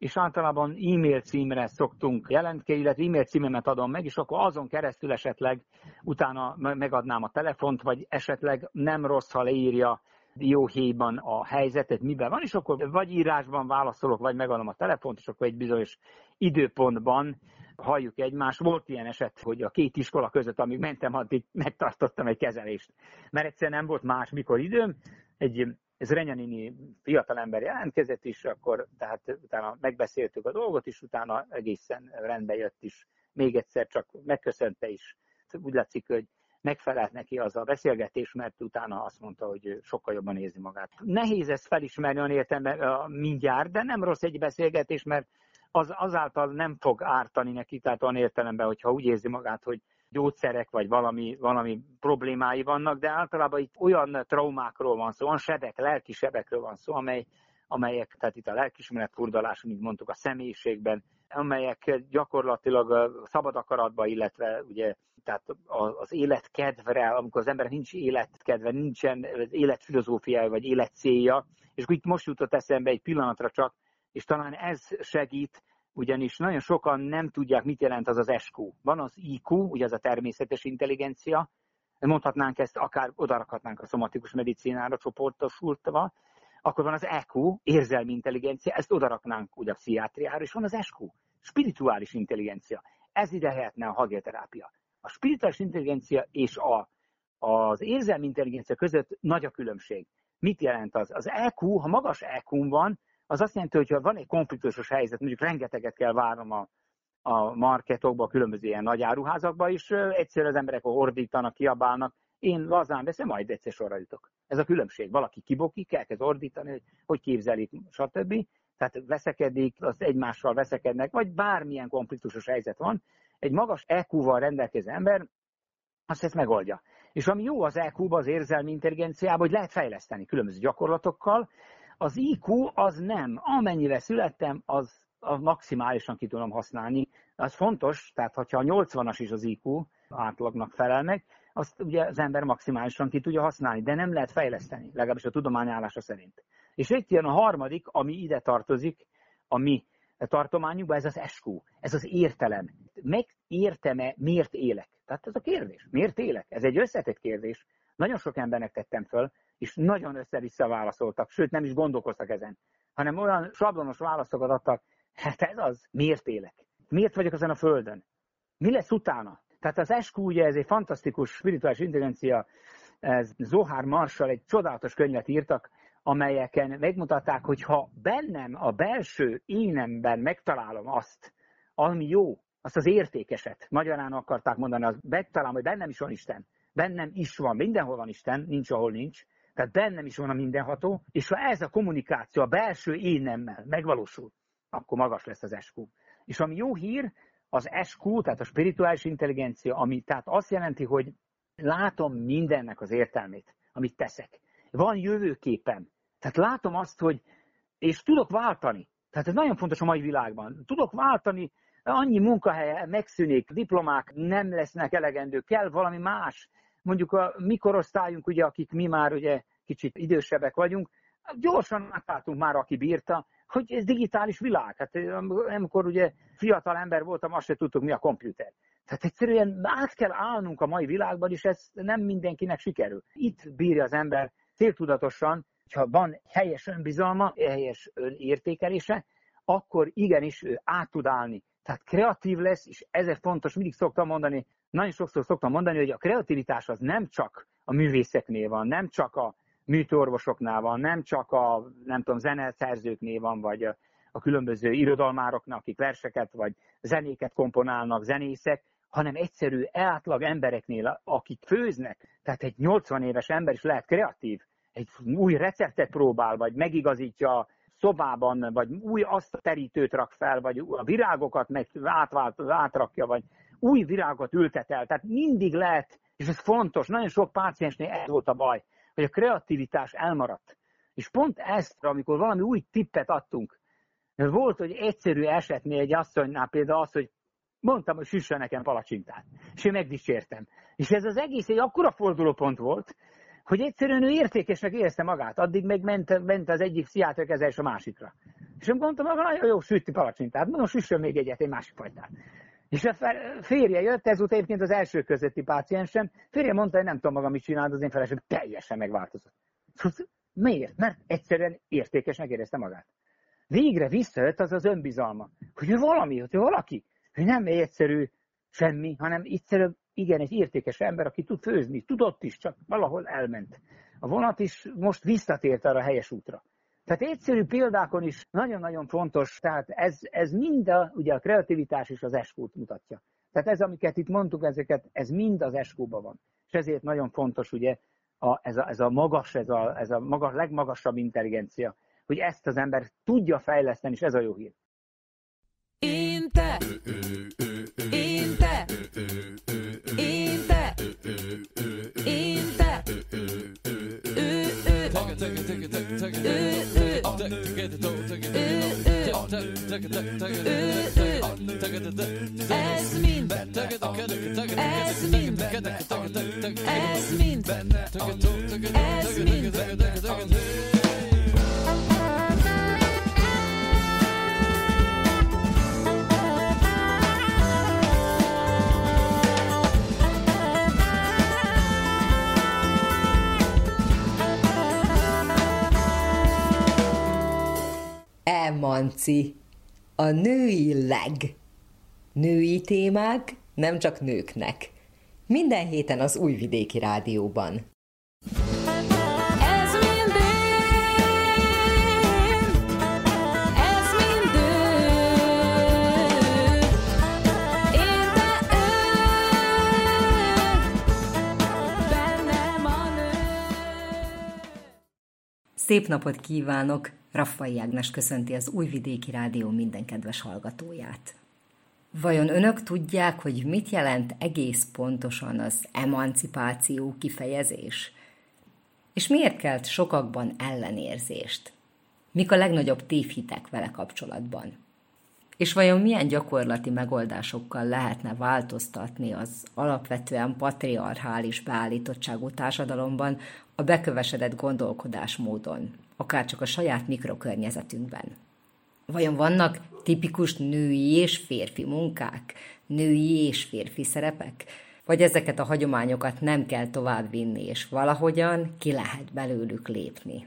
és általában e-mail címre szoktunk jelentkezni, illetve e-mail címemet adom meg, és akkor azon keresztül esetleg utána megadnám a telefont, vagy esetleg nem rossz, ha leírja jó héjban a helyzetet, miben van, és akkor vagy írásban válaszolok, vagy megadom a telefont, és akkor egy bizonyos időpontban halljuk egymást. Volt ilyen eset, hogy a két iskola között, amíg mentem, addig megtartottam egy kezelést. Mert egyszerűen nem volt más mikor időm. Egy ez Renyanini fiatalember jelentkezett is, akkor tehát utána megbeszéltük a dolgot, és utána egészen rendbe jött is. Még egyszer csak megköszönte is. Úgy látszik, hogy megfelelt neki az a beszélgetés, mert utána azt mondta, hogy sokkal jobban érzi magát. Nehéz ezt felismerni olyan értelemben mindjárt, de nem rossz egy beszélgetés, mert az azáltal nem fog ártani neki, tehát olyan értelemben, hogyha úgy érzi magát, hogy gyógyszerek, vagy valami, valami problémái vannak, de általában itt olyan traumákról van szó, olyan sebek, lelki sebekről van szó, amely, amelyek, tehát itt a lelkismeret furdalás, mint mondtuk, a személyiségben, amelyek gyakorlatilag szabad akaratba, illetve ugye tehát az életkedvre, amikor az ember nincs életkedve, nincsen életfilozófiája vagy életcélja, és itt most jutott eszembe egy pillanatra csak, és talán ez segít, ugyanis nagyon sokan nem tudják, mit jelent az az SQ. Van az IQ, ugye az a természetes intelligencia, mondhatnánk ezt, akár odarakhatnánk a szomatikus medicinára csoportosultva, akkor van az EQ, érzelmi intelligencia, ezt odaraknánk ugye a pszichiátriára, és van az SQ, spirituális intelligencia. Ez ide lehetne a hagioterápia. A spirituális intelligencia és a, az érzelmi intelligencia között nagy a különbség. Mit jelent az? Az EQ, ha magas EQ van, az azt jelenti, hogy ha van egy konfliktusos helyzet, mondjuk rengeteget kell várnom a, a marketokba, a különböző ilyen nagy áruházakba, és egyszerűen az emberek ordítanak, kiabálnak, én lazán veszem, majd egyszer sorra jutok. Ez a különbség. Valaki kibokik, elkezd ordítani, hogy hogy képzelik, stb. Tehát veszekedik, az egymással veszekednek, vagy bármilyen konfliktusos helyzet van. Egy magas EQ-val rendelkező ember azt ezt megoldja. És ami jó az EQ-ba, az érzelmi intelligenciában, hogy lehet fejleszteni különböző gyakorlatokkal, az IQ az nem. Amennyivel születtem, az, az maximálisan ki tudom használni. Az fontos, tehát ha a 80-as is az IQ átlagnak felel meg, azt ugye az ember maximálisan ki tudja használni, de nem lehet fejleszteni, legalábbis a tudomány állása szerint. És itt jön a harmadik, ami ide tartozik, a mi tartományunkba, ez az SQ, ez az értelem. Megértem-e, miért élek? Tehát ez a kérdés. Miért élek? Ez egy összetett kérdés. Nagyon sok embernek tettem föl, és nagyon össze-vissza válaszoltak, sőt nem is gondolkoztak ezen, hanem olyan sablonos válaszokat adtak, hát ez az, miért élek? Miért vagyok ezen a földön? Mi lesz utána? Tehát az SQ ugye ez egy fantasztikus spirituális intelligencia, ez Zohar Marshall egy csodálatos könyvet írtak, amelyeken megmutatták, hogy ha bennem, a belső énemben megtalálom azt, ami jó, azt az értékeset, magyarán akarták mondani, az megtalálom, hogy bennem is van Isten, bennem is van, mindenhol van Isten, nincs, ahol nincs, tehát bennem is van a mindenható, és ha ez a kommunikáció a belső énemmel megvalósul, akkor magas lesz az SQ. És ami jó hír, az SQ, tehát a spirituális intelligencia, ami tehát azt jelenti, hogy látom mindennek az értelmét, amit teszek. Van jövőképem. Tehát látom azt, hogy, és tudok váltani. Tehát ez nagyon fontos a mai világban. Tudok váltani, annyi munkahelye megszűnik, diplomák nem lesznek elegendő, kell valami más. Mondjuk a mikorosztályunk, ugye, akik mi már ugye kicsit idősebbek vagyunk, gyorsan átálltunk már, aki bírta, hogy ez digitális világ. Hát amikor ugye fiatal ember voltam, azt se tudtuk, mi a komputer. Tehát egyszerűen át kell állnunk a mai világban, és ez nem mindenkinek sikerül. Itt bírja az ember céltudatosan, ha van helyes önbizalma, helyes önértékelése, akkor igenis át tud állni. Tehát kreatív lesz, és ezért fontos, mindig szoktam mondani, nagyon sokszor szoktam mondani, hogy a kreativitás az nem csak a művészeknél van, nem csak a műtőorvosoknál van, nem csak a, nem tudom, zeneszerzőknél van, vagy a, különböző irodalmároknak, akik verseket vagy zenéket komponálnak, zenészek, hanem egyszerű átlag embereknél, akik főznek, tehát egy 80 éves ember is lehet kreatív, egy új receptet próbál, vagy megigazítja szobában, vagy új azt a terítőt rak fel, vagy a virágokat meg átvált, átrakja, vagy új virágot ültet el. Tehát mindig lehet, és ez fontos, nagyon sok páciensnél ez volt a baj, hogy a kreativitás elmaradt. És pont ezt, amikor valami új tippet adtunk, volt, hogy egyszerű esetnél egy asszonynál például az, hogy mondtam, hogy süsse nekem palacsintát. És én megdicsértem. És ez az egész egy akkora fordulópont volt, hogy egyszerűen ő értékesnek érezte magát. Addig meg ment, ment az egyik pszichiáter kezelés a másikra. És én mondtam, hogy nagyon jó, sütti palacsintát. Mondom, süssön még egyet, egy másik fajtát. És a férje jött, ez volt egyébként az első közötti páciensem, férje mondta, hogy nem tudom maga mit csinálni, az én felesem teljesen megváltozott. Miért? Mert egyszerűen értékesnek érezte magát. Végre visszajött az az önbizalma, hogy ő valami, hogy ő valaki, hogy nem egy egyszerű semmi, hanem egyszerű, igen, egy értékes ember, aki tud főzni, tudott is, csak valahol elment. A vonat is most visszatért arra a helyes útra. Tehát egyszerű példákon is nagyon-nagyon fontos, tehát ez, ez mind a, ugye a kreativitás és az eskút mutatja. Tehát ez, amiket itt mondtuk, ezeket, ez mind az eskóban van. És ezért nagyon fontos ugye a, ez, a, ez a magas, ez a, ez a magas, legmagasabb intelligencia, hogy ezt az ember tudja fejleszteni, és ez a jó hír. Én te! Én te! Én te! Én te! Ez mind, ez mind, ez mind, ez mind. Emanci, a női leg. Női témák nem csak nőknek. Minden héten az Újvidéki Rádióban. Szép napot kívánok! Raffai Ágnes köszönti az Újvidéki Rádió minden kedves hallgatóját. Vajon önök tudják, hogy mit jelent egész pontosan az emancipáció kifejezés? És miért kelt sokakban ellenérzést? Mik a legnagyobb tévhitek vele kapcsolatban? És vajon milyen gyakorlati megoldásokkal lehetne változtatni az alapvetően patriarchális beállítottságú társadalomban a bekövesedett gondolkodásmódon, akár csak a saját mikrokörnyezetünkben. Vajon vannak tipikus női és férfi munkák, női és férfi szerepek? Vagy ezeket a hagyományokat nem kell továbbvinni, és valahogyan ki lehet belőlük lépni?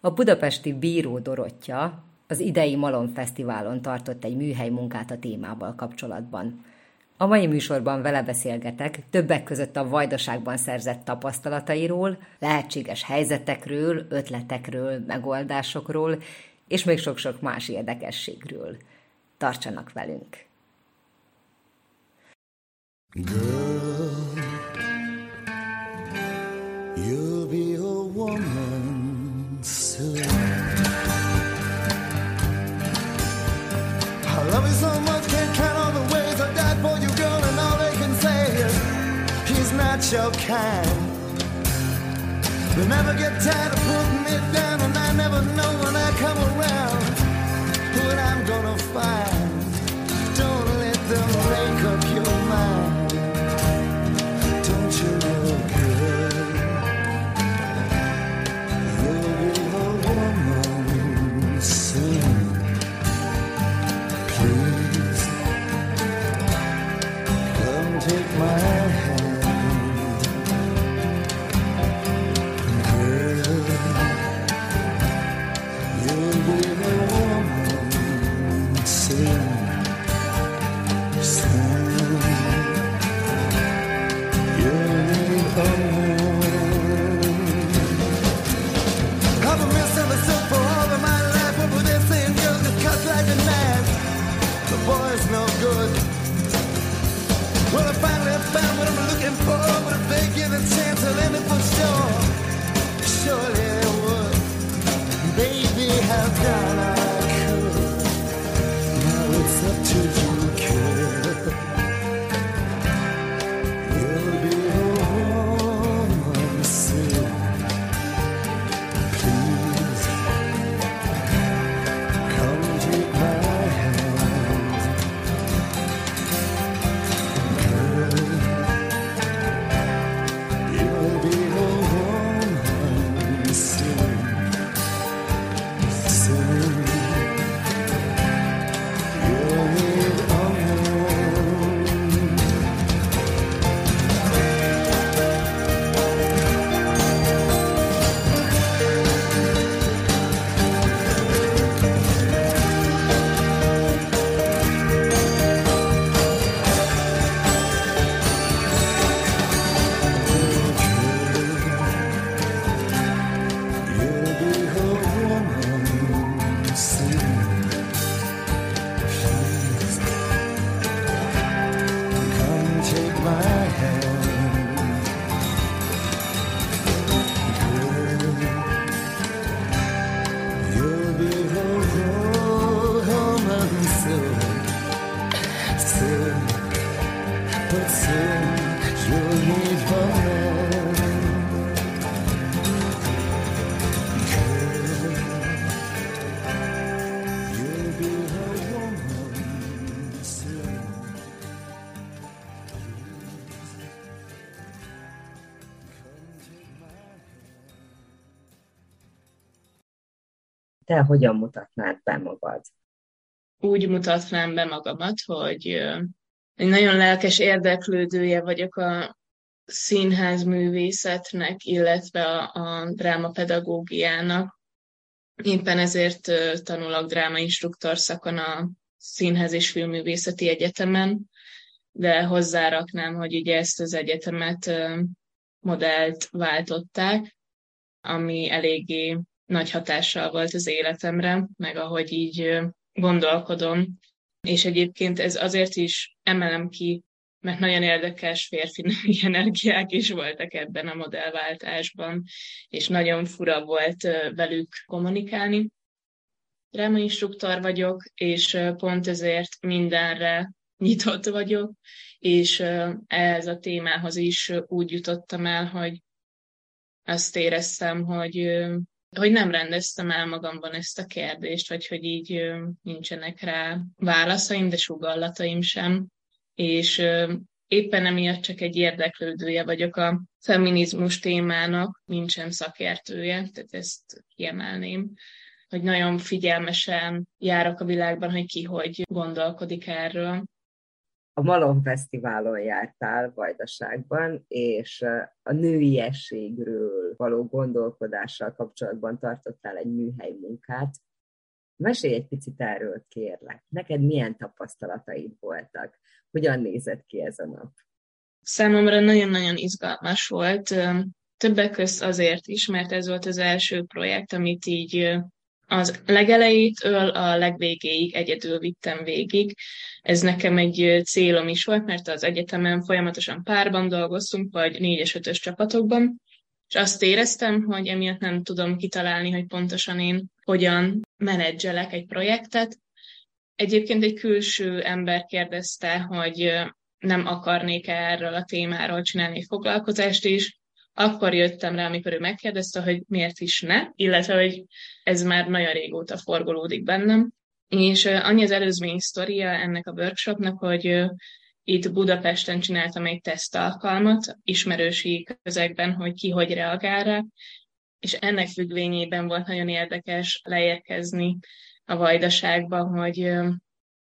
A budapesti bíró Dorottya az idei Malon Fesztiválon tartott egy műhely munkát a témával kapcsolatban. A mai műsorban vele beszélgetek többek között a vajdaságban szerzett tapasztalatairól, lehetséges helyzetekről, ötletekről, megoldásokról, és még sok-sok más érdekességről. Tartsanak velünk! Girl, your kind. They never get tired of putting me down, and I never know when I come around what I'm gonna find. Don't let them make up your mind. Don't you know, girl? You'll be a woman soon. Please come take my found what I'm looking for, but if they give a chance, I'll end it for sure. Surely they would. Baby, how can I Te hogyan mutatnád be magad? Úgy mutatnám be magamat, hogy egy nagyon lelkes érdeklődője vagyok a színház művészetnek, illetve a, a drámapedagógiának. Éppen ezért tanulok drámainstruktor szakon a Színház és Filmművészeti Egyetemen, de hozzáraknám, hogy ugye ezt az egyetemet modellt váltották, ami eléggé nagy hatással volt az életemre, meg ahogy így gondolkodom. És egyébként ez azért is emelem ki, mert nagyon érdekes férfi energiák is voltak ebben a modellváltásban, és nagyon fura volt velük kommunikálni. Drámainstruktor vagyok, és pont ezért mindenre nyitott vagyok, és ehhez a témához is úgy jutottam el, hogy azt éreztem, hogy, hogy nem rendeztem el magamban ezt a kérdést, vagy hogy így nincsenek rá válaszaim, de sugallataim sem. És éppen emiatt csak egy érdeklődője vagyok a feminizmus témának, nincsen szakértője, tehát ezt kiemelném hogy nagyon figyelmesen járok a világban, hogy ki hogy gondolkodik erről a Malom Fesztiválon jártál Vajdaságban, és a nőiességről való gondolkodással kapcsolatban tartottál egy műhely munkát. Mesélj egy picit erről, kérlek. Neked milyen tapasztalataid voltak? Hogyan nézett ki ez a nap? Számomra nagyon-nagyon izgalmas volt. Többek közt azért is, mert ez volt az első projekt, amit így az legelejétől a legvégéig egyedül vittem végig. Ez nekem egy célom is volt, mert az egyetemen folyamatosan párban dolgoztunk, vagy négyes, ötös csapatokban, és azt éreztem, hogy emiatt nem tudom kitalálni, hogy pontosan én hogyan menedzselek egy projektet. Egyébként egy külső ember kérdezte, hogy nem akarnék erről a témáról csinálni foglalkozást is, akkor jöttem rá, amikor ő megkérdezte, hogy miért is ne, illetve, hogy ez már nagyon régóta forgolódik bennem. És annyi az előzmény sztoria ennek a workshopnak, hogy itt Budapesten csináltam egy tesztalkalmat, ismerősi közegben, hogy ki hogy reagál rá, és ennek függvényében volt nagyon érdekes leérkezni a vajdaságba, hogy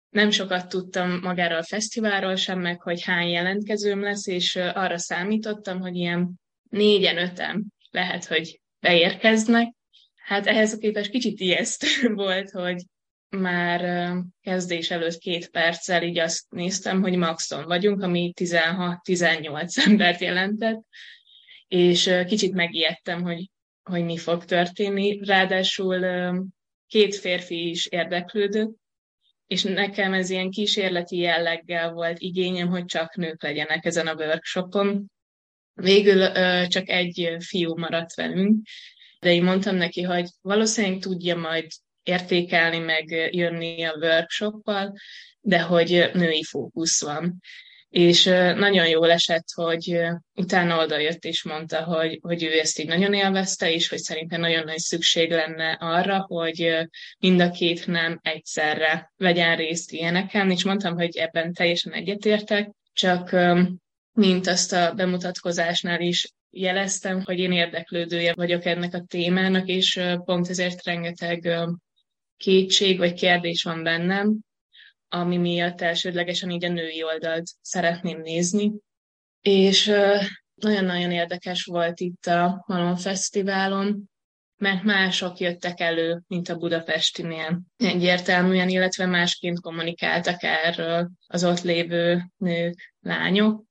nem sokat tudtam magáról a fesztiválról sem, meg hogy hány jelentkezőm lesz, és arra számítottam, hogy ilyen négyen, öten lehet, hogy beérkeznek. Hát ehhez képest kicsit ijesztő volt, hogy már kezdés előtt két perccel így azt néztem, hogy maxon vagyunk, ami 16-18 embert jelentett, és kicsit megijedtem, hogy, hogy mi fog történni. Ráadásul két férfi is érdeklődött, és nekem ez ilyen kísérleti jelleggel volt igényem, hogy csak nők legyenek ezen a workshopon, Végül ö, csak egy fiú maradt velünk, de én mondtam neki, hogy valószínűleg tudja majd értékelni, meg jönni a workshoppal, de hogy női fókusz van. És nagyon jól esett, hogy utána oda jött és mondta, hogy, hogy ő ezt így nagyon élvezte, és hogy szerintem nagyon nagy szükség lenne arra, hogy mind a két nem egyszerre vegyen részt ilyeneken, és mondtam, hogy ebben teljesen egyetértek, csak mint azt a bemutatkozásnál is jeleztem, hogy én érdeklődője vagyok ennek a témának, és pont ezért rengeteg kétség vagy kérdés van bennem, ami miatt elsődlegesen így a női oldalt szeretném nézni. És nagyon-nagyon érdekes volt itt a Malon Fesztiválon, mert mások jöttek elő, mint a budapestinél egyértelműen, illetve másként kommunikáltak erről az ott lévő nők, lányok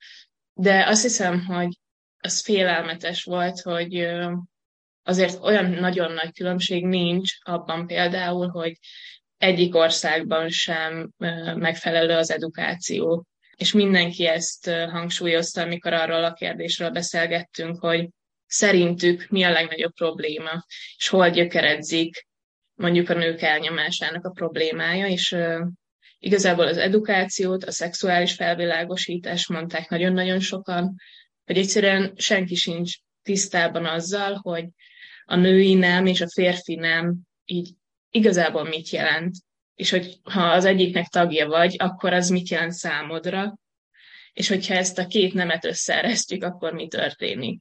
de azt hiszem, hogy az félelmetes volt, hogy azért olyan nagyon nagy különbség nincs abban például, hogy egyik országban sem megfelelő az edukáció. És mindenki ezt hangsúlyozta, amikor arról a kérdésről beszélgettünk, hogy szerintük mi a legnagyobb probléma, és hol gyökeredzik mondjuk a nők elnyomásának a problémája, és Igazából az edukációt, a szexuális felvilágosítást mondták nagyon-nagyon sokan, hogy egyszerűen senki sincs tisztában azzal, hogy a női nem és a férfi nem így igazából mit jelent, és hogy ha az egyiknek tagja vagy, akkor az mit jelent számodra, és hogyha ezt a két nemet összeeresztjük, akkor mi történik?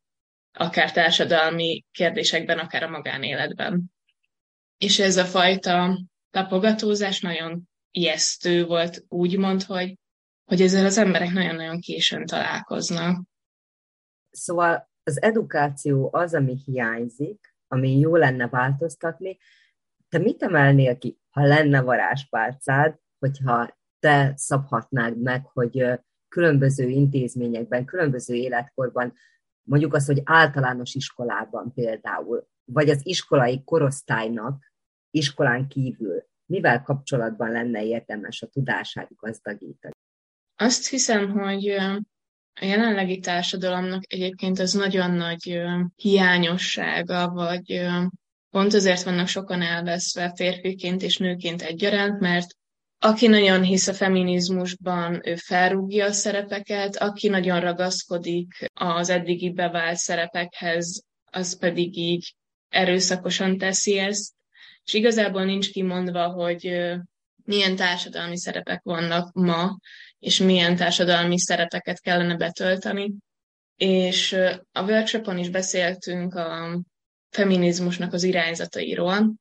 Akár társadalmi kérdésekben, akár a magánéletben. és ez a fajta tapogatózás nagyon ijesztő volt, úgymond, hogy, hogy ezzel az emberek nagyon-nagyon későn találkoznak. Szóval az edukáció az, ami hiányzik, ami jó lenne változtatni. Te mit emelnél ki, ha lenne varázspálcád, hogyha te szabhatnád meg, hogy különböző intézményekben, különböző életkorban, mondjuk azt, hogy általános iskolában például, vagy az iskolai korosztálynak iskolán kívül, mivel kapcsolatban lenne érdemes a tudását gazdagítani? Azt hiszem, hogy a jelenlegi társadalomnak egyébként ez nagyon nagy hiányossága, vagy pont azért vannak sokan elveszve férfiként és nőként egyaránt, mert aki nagyon hisz a feminizmusban, ő felrúgja a szerepeket, aki nagyon ragaszkodik az eddigi bevált szerepekhez, az pedig így erőszakosan teszi ezt, és igazából nincs kimondva, hogy milyen társadalmi szerepek vannak ma, és milyen társadalmi szerepeket kellene betölteni. És a workshopon is beszéltünk a feminizmusnak az irányzatairól,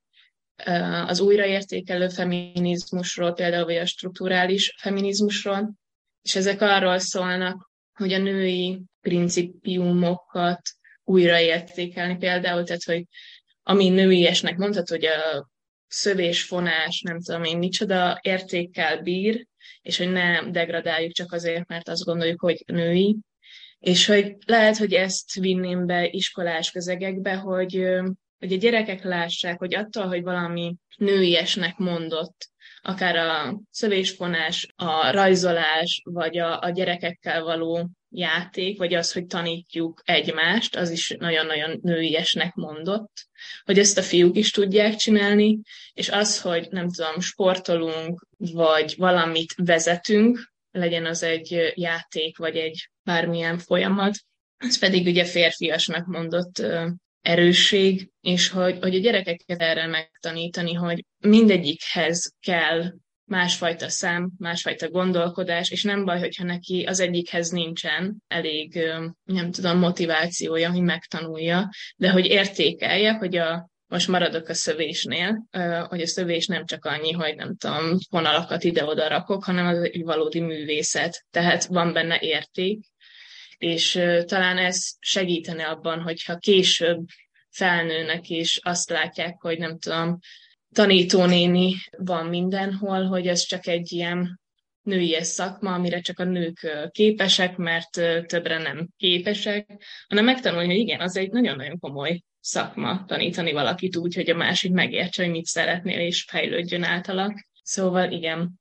az újraértékelő feminizmusról, például vagy a strukturális feminizmusról, és ezek arról szólnak, hogy a női principiumokat újraértékelni például, tehát hogy ami nőiesnek mondható, hogy a szövésfonás, nem tudom én micsoda értékkel bír, és hogy ne degradáljuk csak azért, mert azt gondoljuk, hogy női, és hogy lehet, hogy ezt vinném be iskolás közegekbe, hogy, hogy a gyerekek lássák, hogy attól, hogy valami nőiesnek mondott, akár a szövésfonás, a rajzolás, vagy a, a gyerekekkel való játék, vagy az, hogy tanítjuk egymást, az is nagyon-nagyon nőiesnek mondott, hogy ezt a fiúk is tudják csinálni, és az, hogy nem tudom, sportolunk, vagy valamit vezetünk, legyen az egy játék, vagy egy bármilyen folyamat, ez pedig ugye férfiasnak mondott erősség, és hogy, hogy a gyerekeket erre megtanítani, hogy mindegyikhez kell másfajta szám, másfajta gondolkodás, és nem baj, hogyha neki az egyikhez nincsen elég, nem tudom, motivációja, hogy megtanulja, de hogy értékelje, hogy a, most maradok a szövésnél, hogy a szövés nem csak annyi, hogy nem tudom, vonalakat ide-oda rakok, hanem az egy valódi művészet. Tehát van benne érték, és talán ez segítene abban, hogyha később felnőnek, és azt látják, hogy nem tudom, tanítónéni van mindenhol, hogy ez csak egy ilyen női szakma, amire csak a nők képesek, mert többre nem képesek, hanem megtanulni, hogy igen, az egy nagyon-nagyon komoly szakma tanítani valakit úgy, hogy a másik megértse, hogy mit szeretnél, és fejlődjön általak. Szóval igen,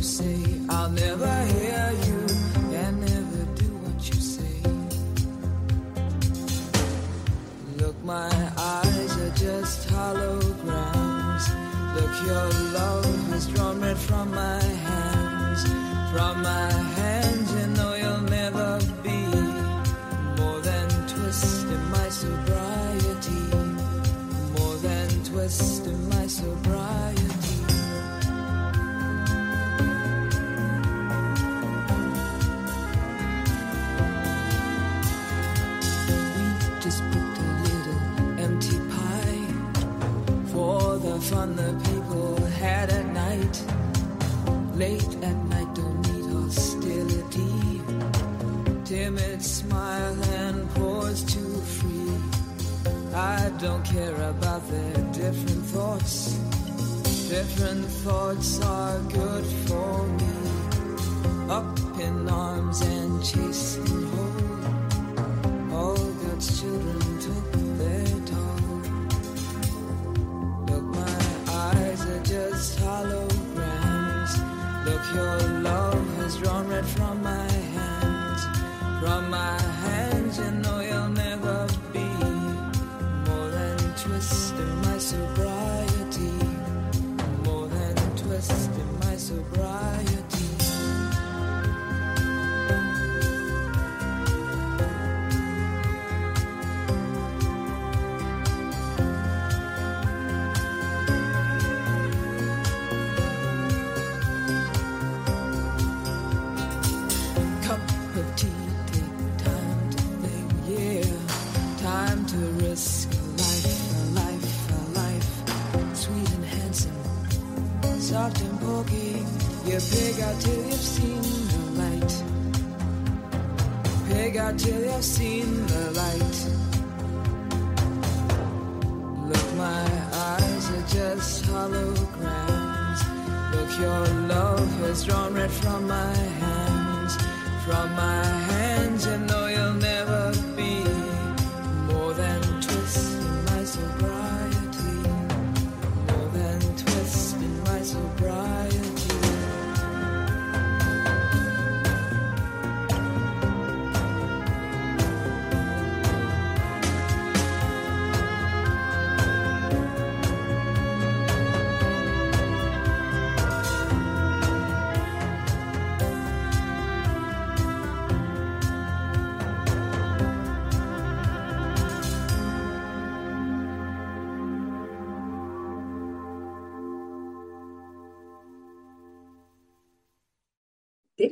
you say. don't care about their different thoughts. Different thoughts are good for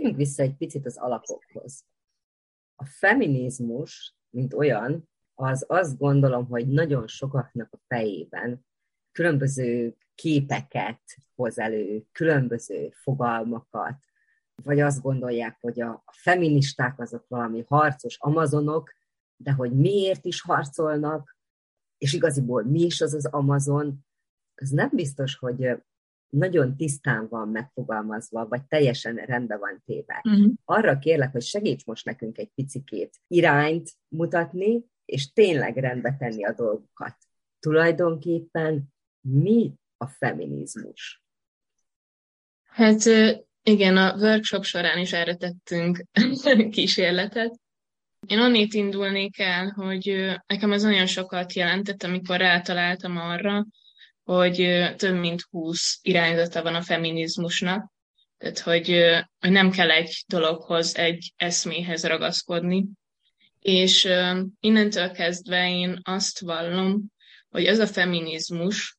Térjünk vissza egy picit az alapokhoz. A feminizmus, mint olyan, az azt gondolom, hogy nagyon sokaknak a fejében különböző képeket hoz elő, különböző fogalmakat, vagy azt gondolják, hogy a feministák azok valami harcos amazonok, de hogy miért is harcolnak, és igaziból mi is az az Amazon, az nem biztos, hogy nagyon tisztán van megfogalmazva, vagy teljesen rendben van téve. Uh-huh. Arra kérlek, hogy segíts most nekünk egy picikét irányt mutatni, és tényleg rendbe tenni a dolgokat. Tulajdonképpen mi a feminizmus? Hát igen, a workshop során is erre tettünk kísérletet. Én onnét indulnék el, hogy nekem ez nagyon sokat jelentett, amikor rátaláltam arra, hogy több mint 20 irányzata van a feminizmusnak. Tehát, hogy, hogy nem kell egy dologhoz, egy eszméhez ragaszkodni. És innentől kezdve én azt vallom, hogy ez a feminizmus,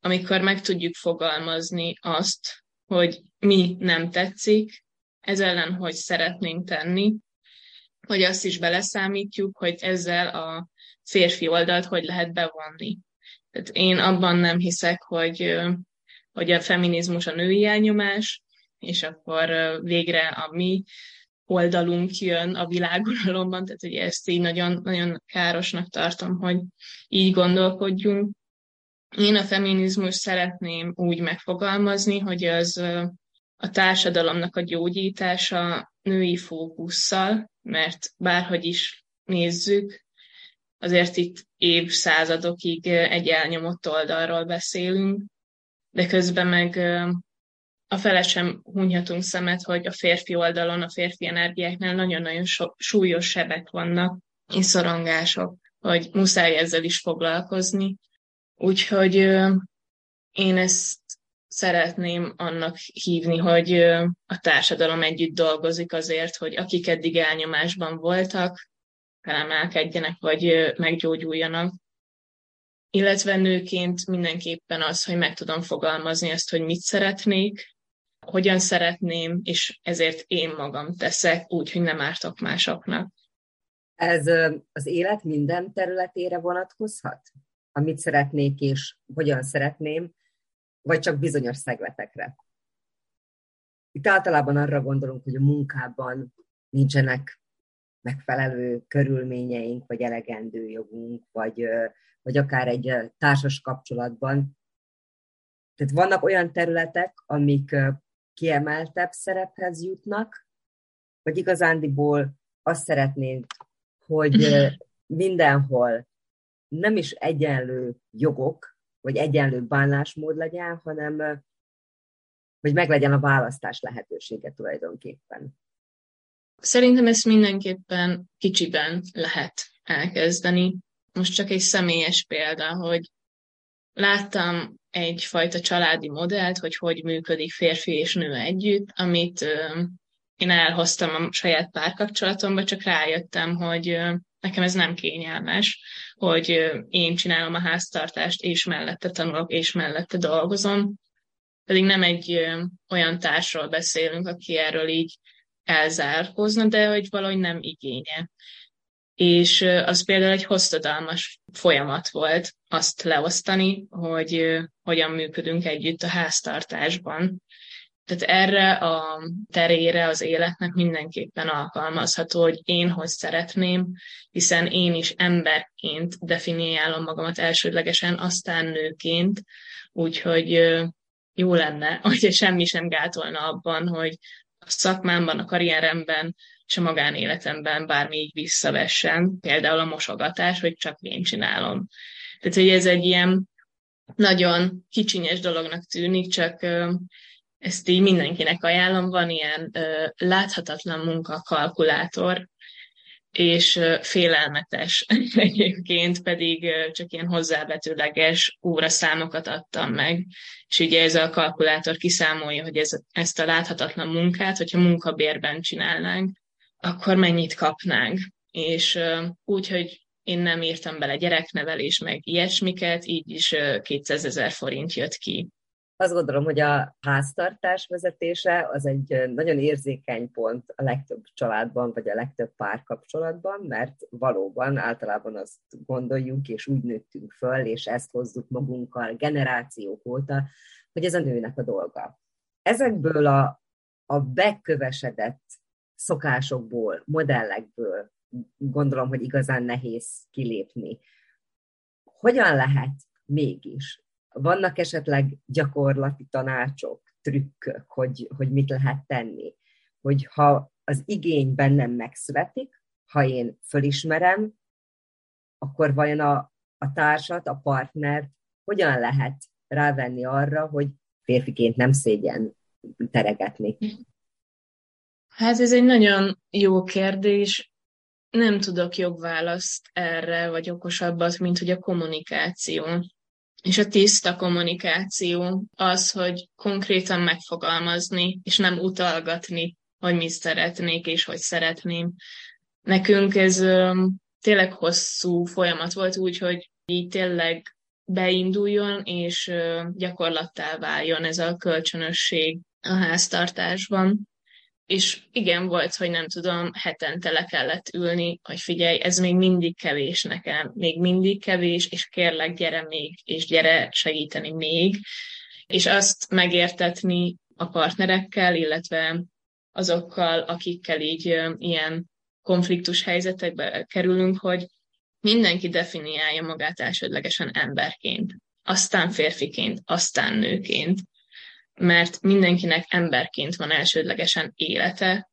amikor meg tudjuk fogalmazni azt, hogy mi nem tetszik, ez ellen hogy szeretnénk tenni, hogy azt is beleszámítjuk, hogy ezzel a férfi oldalt hogy lehet bevonni. Én abban nem hiszek, hogy, hogy a feminizmus a női elnyomás, és akkor végre a mi oldalunk jön a világuralomban, tehát hogy ezt így nagyon, nagyon károsnak tartom, hogy így gondolkodjunk. Én a feminizmus szeretném úgy megfogalmazni, hogy az a társadalomnak a gyógyítása női fókusszal, mert bárhogy is nézzük, azért itt évszázadokig egy elnyomott oldalról beszélünk, de közben meg a fele sem hunyhatunk szemet, hogy a férfi oldalon, a férfi energiáknál nagyon-nagyon so- súlyos sebek vannak, és szorongások, hogy muszáj ezzel is foglalkozni. Úgyhogy én ezt szeretném annak hívni, hogy a társadalom együtt dolgozik azért, hogy akik eddig elnyomásban voltak, felemelkedjenek, vagy meggyógyuljanak. Illetve nőként mindenképpen az, hogy meg tudom fogalmazni azt, hogy mit szeretnék, hogyan szeretném, és ezért én magam teszek úgy, hogy nem ártok másoknak. Ez az élet minden területére vonatkozhat? Amit szeretnék és hogyan szeretném, vagy csak bizonyos szegletekre? Itt általában arra gondolunk, hogy a munkában nincsenek megfelelő körülményeink, vagy elegendő jogunk, vagy, vagy akár egy társas kapcsolatban. Tehát vannak olyan területek, amik kiemeltebb szerephez jutnak, vagy igazándiból azt szeretnénk, hogy mindenhol nem is egyenlő jogok, vagy egyenlő bánásmód legyen, hanem hogy meglegyen a választás lehetősége tulajdonképpen. Szerintem ezt mindenképpen kicsiben lehet elkezdeni. Most csak egy személyes példa, hogy láttam egyfajta családi modellt, hogy hogy működik férfi és nő együtt, amit én elhoztam a saját párkapcsolatomba, csak rájöttem, hogy nekem ez nem kényelmes, hogy én csinálom a háztartást, és mellette tanulok, és mellette dolgozom. Pedig nem egy olyan társról beszélünk, aki erről így elzárkózna, de hogy valahogy nem igénye. És az például egy hosszadalmas folyamat volt azt leosztani, hogy hogyan működünk együtt a háztartásban. Tehát erre a terére az életnek mindenképpen alkalmazható, hogy én hogy szeretném, hiszen én is emberként definiálom magamat elsődlegesen, aztán nőként, úgyhogy jó lenne, hogy semmi sem gátolna abban, hogy szakmámban, a karrieremben és a magánéletemben bármi így visszavessen, például a mosogatás, hogy csak én csinálom. Tehát, hogy ez egy ilyen nagyon kicsinyes dolognak tűnik, csak ezt így mindenkinek ajánlom, van ilyen láthatatlan munkakalkulátor, és félelmetes egyébként pedig csak ilyen hozzávetőleges óraszámokat adtam meg, és ugye ez a kalkulátor kiszámolja, hogy ez, ezt a láthatatlan munkát, hogyha munkabérben csinálnánk, akkor mennyit kapnánk. És úgy, hogy én nem írtam bele gyereknevelés, meg ilyesmiket, így is 200 ezer forint jött ki. Azt gondolom, hogy a háztartás vezetése az egy nagyon érzékeny pont a legtöbb családban, vagy a legtöbb párkapcsolatban, mert valóban általában azt gondoljuk, és úgy nőttünk föl, és ezt hozzuk magunkkal generációk óta, hogy ez a nőnek a dolga. Ezekből a, a bekövesedett szokásokból, modellekből gondolom, hogy igazán nehéz kilépni. Hogyan lehet mégis? Vannak esetleg gyakorlati tanácsok, trükkök, hogy, hogy mit lehet tenni? Hogy ha az igény bennem megszületik, ha én fölismerem, akkor vajon a, a társat, a partnert hogyan lehet rávenni arra, hogy férfiként nem szégyen teregetni? Hát ez egy nagyon jó kérdés. Nem tudok jobb választ erre, vagy okosabbat, mint hogy a kommunikáció. És a tiszta kommunikáció az, hogy konkrétan megfogalmazni, és nem utalgatni, hogy mit szeretnék, és hogy szeretném. Nekünk ez ö, tényleg hosszú folyamat volt úgy, hogy így tényleg beinduljon, és gyakorlattá váljon ez a kölcsönösség a háztartásban és igen, volt, hogy nem tudom, hetente le kellett ülni, hogy figyelj, ez még mindig kevés nekem, még mindig kevés, és kérlek, gyere még, és gyere segíteni még, és azt megértetni a partnerekkel, illetve azokkal, akikkel így ilyen konfliktus helyzetekbe kerülünk, hogy mindenki definiálja magát elsődlegesen emberként, aztán férfiként, aztán nőként, mert mindenkinek emberként van elsődlegesen élete,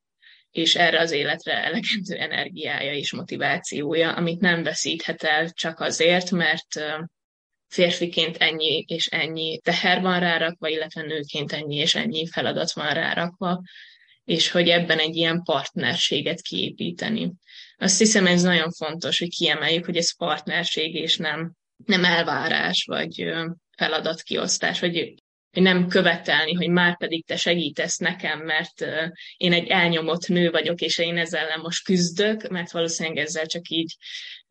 és erre az életre elegendő energiája és motivációja, amit nem veszíthet el csak azért, mert férfiként ennyi és ennyi teher van rárakva, illetve nőként ennyi és ennyi feladat van rárakva, és hogy ebben egy ilyen partnerséget kiépíteni. Azt hiszem, ez nagyon fontos, hogy kiemeljük, hogy ez partnerség, és nem, nem elvárás, vagy feladatkiosztás, vagy nem követelni, hogy már pedig te segítesz nekem, mert én egy elnyomott nő vagyok, és én ezzel most küzdök, mert valószínűleg ezzel csak így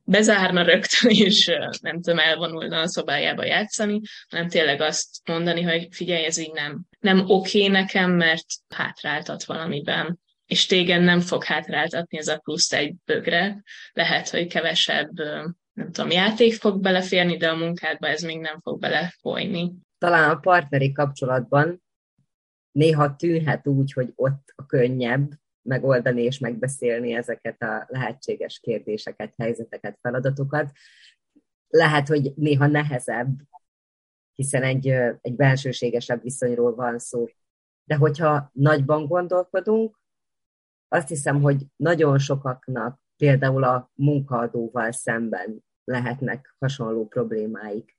bezárna rögtön, és nem tudom, elvonulna a szobájába játszani, hanem tényleg azt mondani, hogy figyelj, ez így nem, nem oké nekem, mert hátráltat valamiben és téged nem fog hátráltatni ez a plusz egy bögre. Lehet, hogy kevesebb, nem tudom, játék fog beleférni, de a munkádba ez még nem fog belefolyni talán a partneri kapcsolatban néha tűnhet úgy, hogy ott a könnyebb megoldani és megbeszélni ezeket a lehetséges kérdéseket, helyzeteket, feladatokat. Lehet, hogy néha nehezebb, hiszen egy, egy bensőségesebb viszonyról van szó. De hogyha nagyban gondolkodunk, azt hiszem, hogy nagyon sokaknak például a munkaadóval szemben lehetnek hasonló problémáik.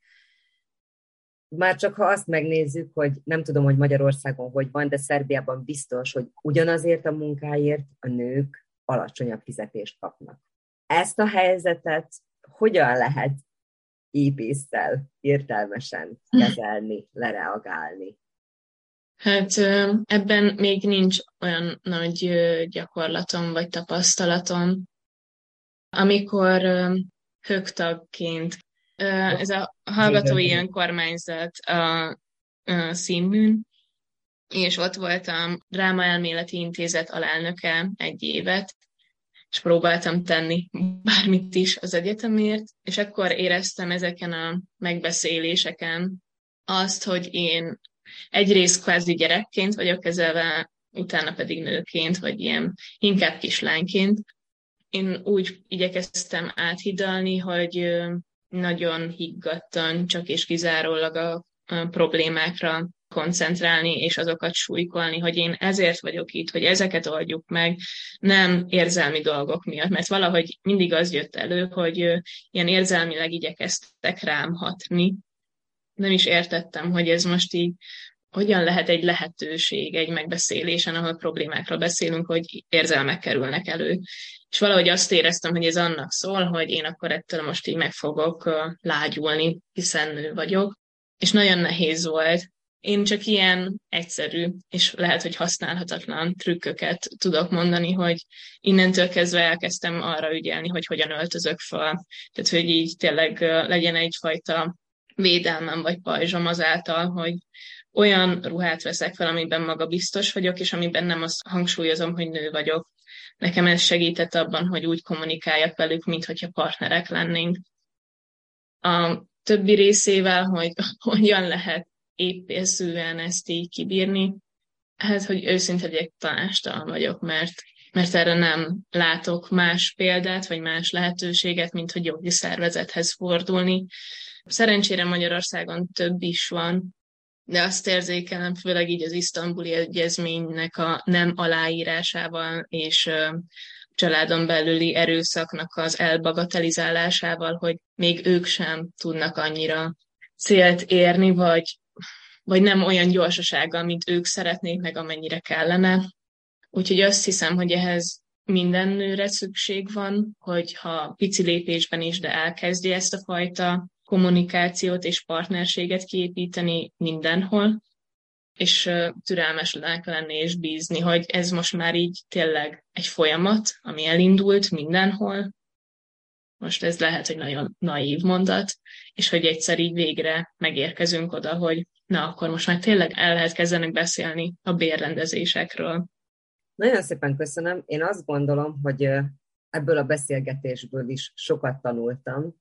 Már csak ha azt megnézzük, hogy nem tudom, hogy Magyarországon hogy van, de Szerbiában biztos, hogy ugyanazért a munkáért a nők alacsonyabb fizetést kapnak. Ezt a helyzetet hogyan lehet épésztel értelmesen kezelni, lereagálni? Hát ebben még nincs olyan nagy gyakorlatom vagy tapasztalatom. Amikor högtagként ez a hallgatói önkormányzat a, színműn, és ott voltam Dráma Elméleti Intézet alelnöke egy évet, és próbáltam tenni bármit is az egyetemért, és akkor éreztem ezeken a megbeszéléseken azt, hogy én egyrészt kvázi gyerekként vagyok kezelve, utána pedig nőként, vagy ilyen inkább kislányként. Én úgy igyekeztem áthidalni, hogy nagyon higgadtan, csak és kizárólag a, problémákra koncentrálni, és azokat súlykolni, hogy én ezért vagyok itt, hogy ezeket oldjuk meg, nem érzelmi dolgok miatt, mert valahogy mindig az jött elő, hogy ilyen érzelmileg igyekeztek rám hatni. Nem is értettem, hogy ez most így hogyan lehet egy lehetőség egy megbeszélésen, ahol problémákról beszélünk, hogy érzelmek kerülnek elő. És valahogy azt éreztem, hogy ez annak szól, hogy én akkor ettől most így meg fogok lágyulni, hiszen nő vagyok. És nagyon nehéz volt én csak ilyen egyszerű, és lehet, hogy használhatatlan trükköket tudok mondani, hogy innentől kezdve elkezdtem arra ügyelni, hogy hogyan öltözök fel. Tehát, hogy így tényleg legyen egyfajta védelmem vagy pajzsom azáltal, hogy olyan ruhát veszek fel, amiben maga biztos vagyok, és amiben nem azt hangsúlyozom, hogy nő vagyok. Nekem ez segített abban, hogy úgy kommunikáljak velük, mintha partnerek lennénk. A többi részével, hogy hogyan lehet épészűen ezt így kibírni, hát, hogy őszinte legyek, tanástalan vagyok, mert, mert erre nem látok más példát, vagy más lehetőséget, mint hogy jogi szervezethez fordulni. Szerencsére Magyarországon több is van, de azt érzékelem, főleg így az isztambuli egyezménynek a nem aláírásával és családon belüli erőszaknak az elbagatelizálásával, hogy még ők sem tudnak annyira célt érni, vagy vagy nem olyan gyorsasággal, mint ők szeretnék, meg amennyire kellene. Úgyhogy azt hiszem, hogy ehhez minden nőre szükség van, hogyha pici lépésben is, de elkezdje ezt a fajta kommunikációt és partnerséget kiépíteni mindenhol, és türelmesnek lenni és bízni, hogy ez most már így tényleg egy folyamat, ami elindult mindenhol. Most ez lehet, hogy nagyon naív mondat, és hogy egyszer így végre megérkezünk oda, hogy na akkor most már tényleg el lehet kezdeni beszélni a bérrendezésekről. Nagyon szépen köszönöm. Én azt gondolom, hogy ebből a beszélgetésből is sokat tanultam.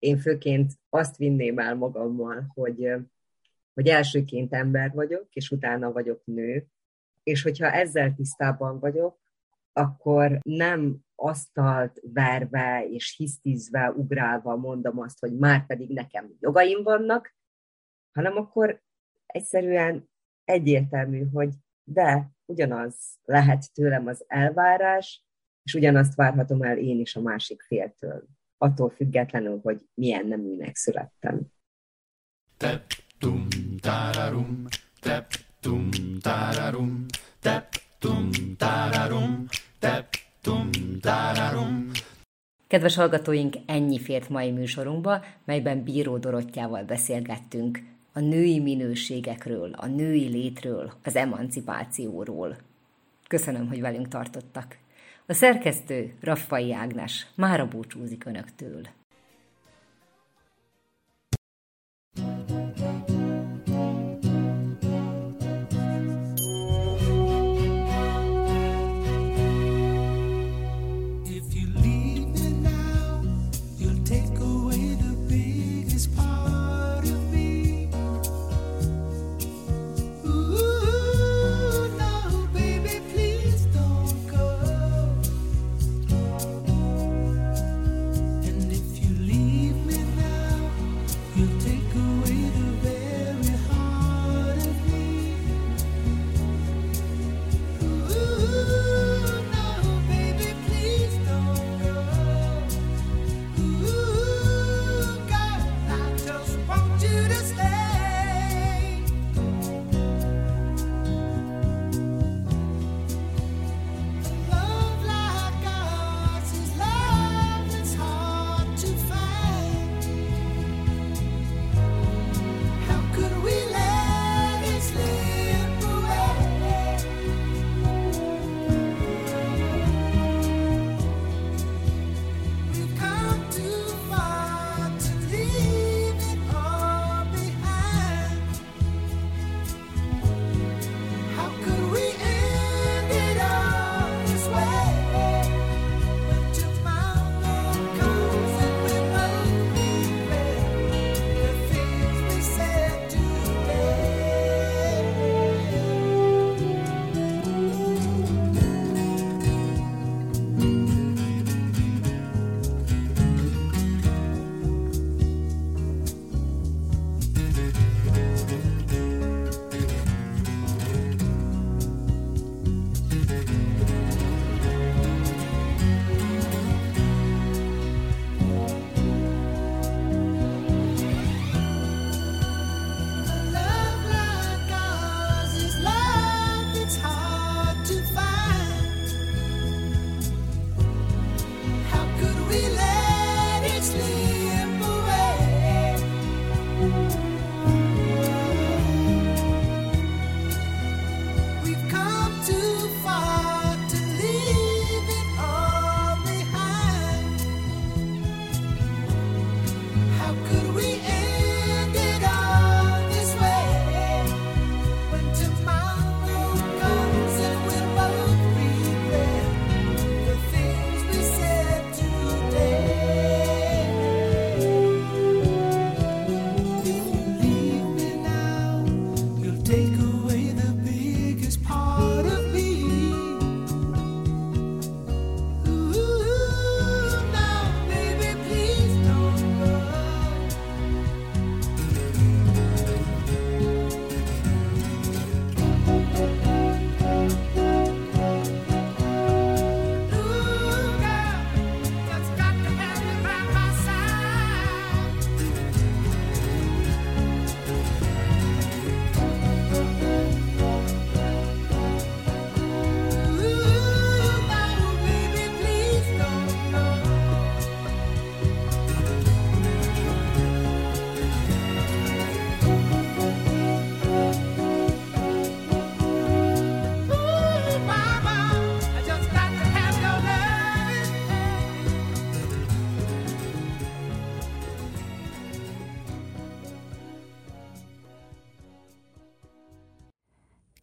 Én főként azt vinném el magammal, hogy, hogy elsőként ember vagyok, és utána vagyok nő, és hogyha ezzel tisztában vagyok, akkor nem asztalt verve és hisztizve, ugrálva mondom azt, hogy már pedig nekem jogaim vannak, hanem akkor egyszerűen egyértelmű, hogy de ugyanaz lehet tőlem az elvárás, és ugyanazt várhatom el én is a másik féltől, attól függetlenül, hogy milyen neműnek születtem. Tep, tum, tararum, tep, tum, tararum, tep, tum, tararum, tep, tum, tararum. Kedves hallgatóink, ennyi fért mai műsorunkba, melyben Bíró Dorottyával beszélgettünk a női minőségekről, a női létről, az emancipációról. Köszönöm, hogy velünk tartottak. A szerkesztő Raffai Ágnes mára búcsúzik Önöktől. take away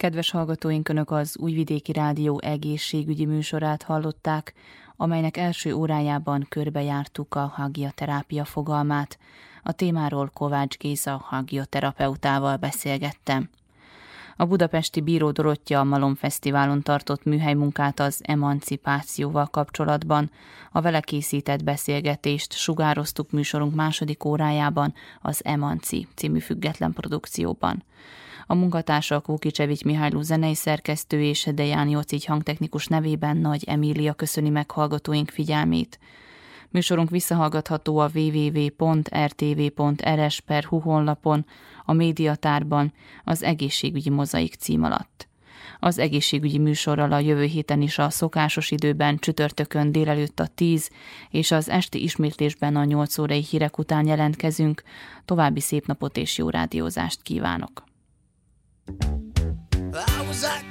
Kedves hallgatóink, Önök az Újvidéki Rádió egészségügyi műsorát hallották, amelynek első órájában körbejártuk a hagioterápia fogalmát. A témáról Kovács Géza hagioterapeutával beszélgettem. A budapesti Bíró Dorottya Malom Fesztiválon tartott műhelymunkát az emancipációval kapcsolatban. A vele készített beszélgetést sugároztuk műsorunk második órájában az Emanci című független produkcióban. A munkatársak Vukicsevics Mihályló zenei szerkesztő és Deján Jocic hangtechnikus nevében Nagy Emília köszöni meg hallgatóink figyelmét. Műsorunk visszahallgatható a www.rtv.rs.hu honlapon, a médiatárban, az egészségügyi mozaik cím alatt. Az egészségügyi műsorral a jövő héten is a szokásos időben csütörtökön délelőtt a 10 és az esti ismétlésben a 8 órai hírek után jelentkezünk. További szép napot és jó rádiózást kívánok! I was out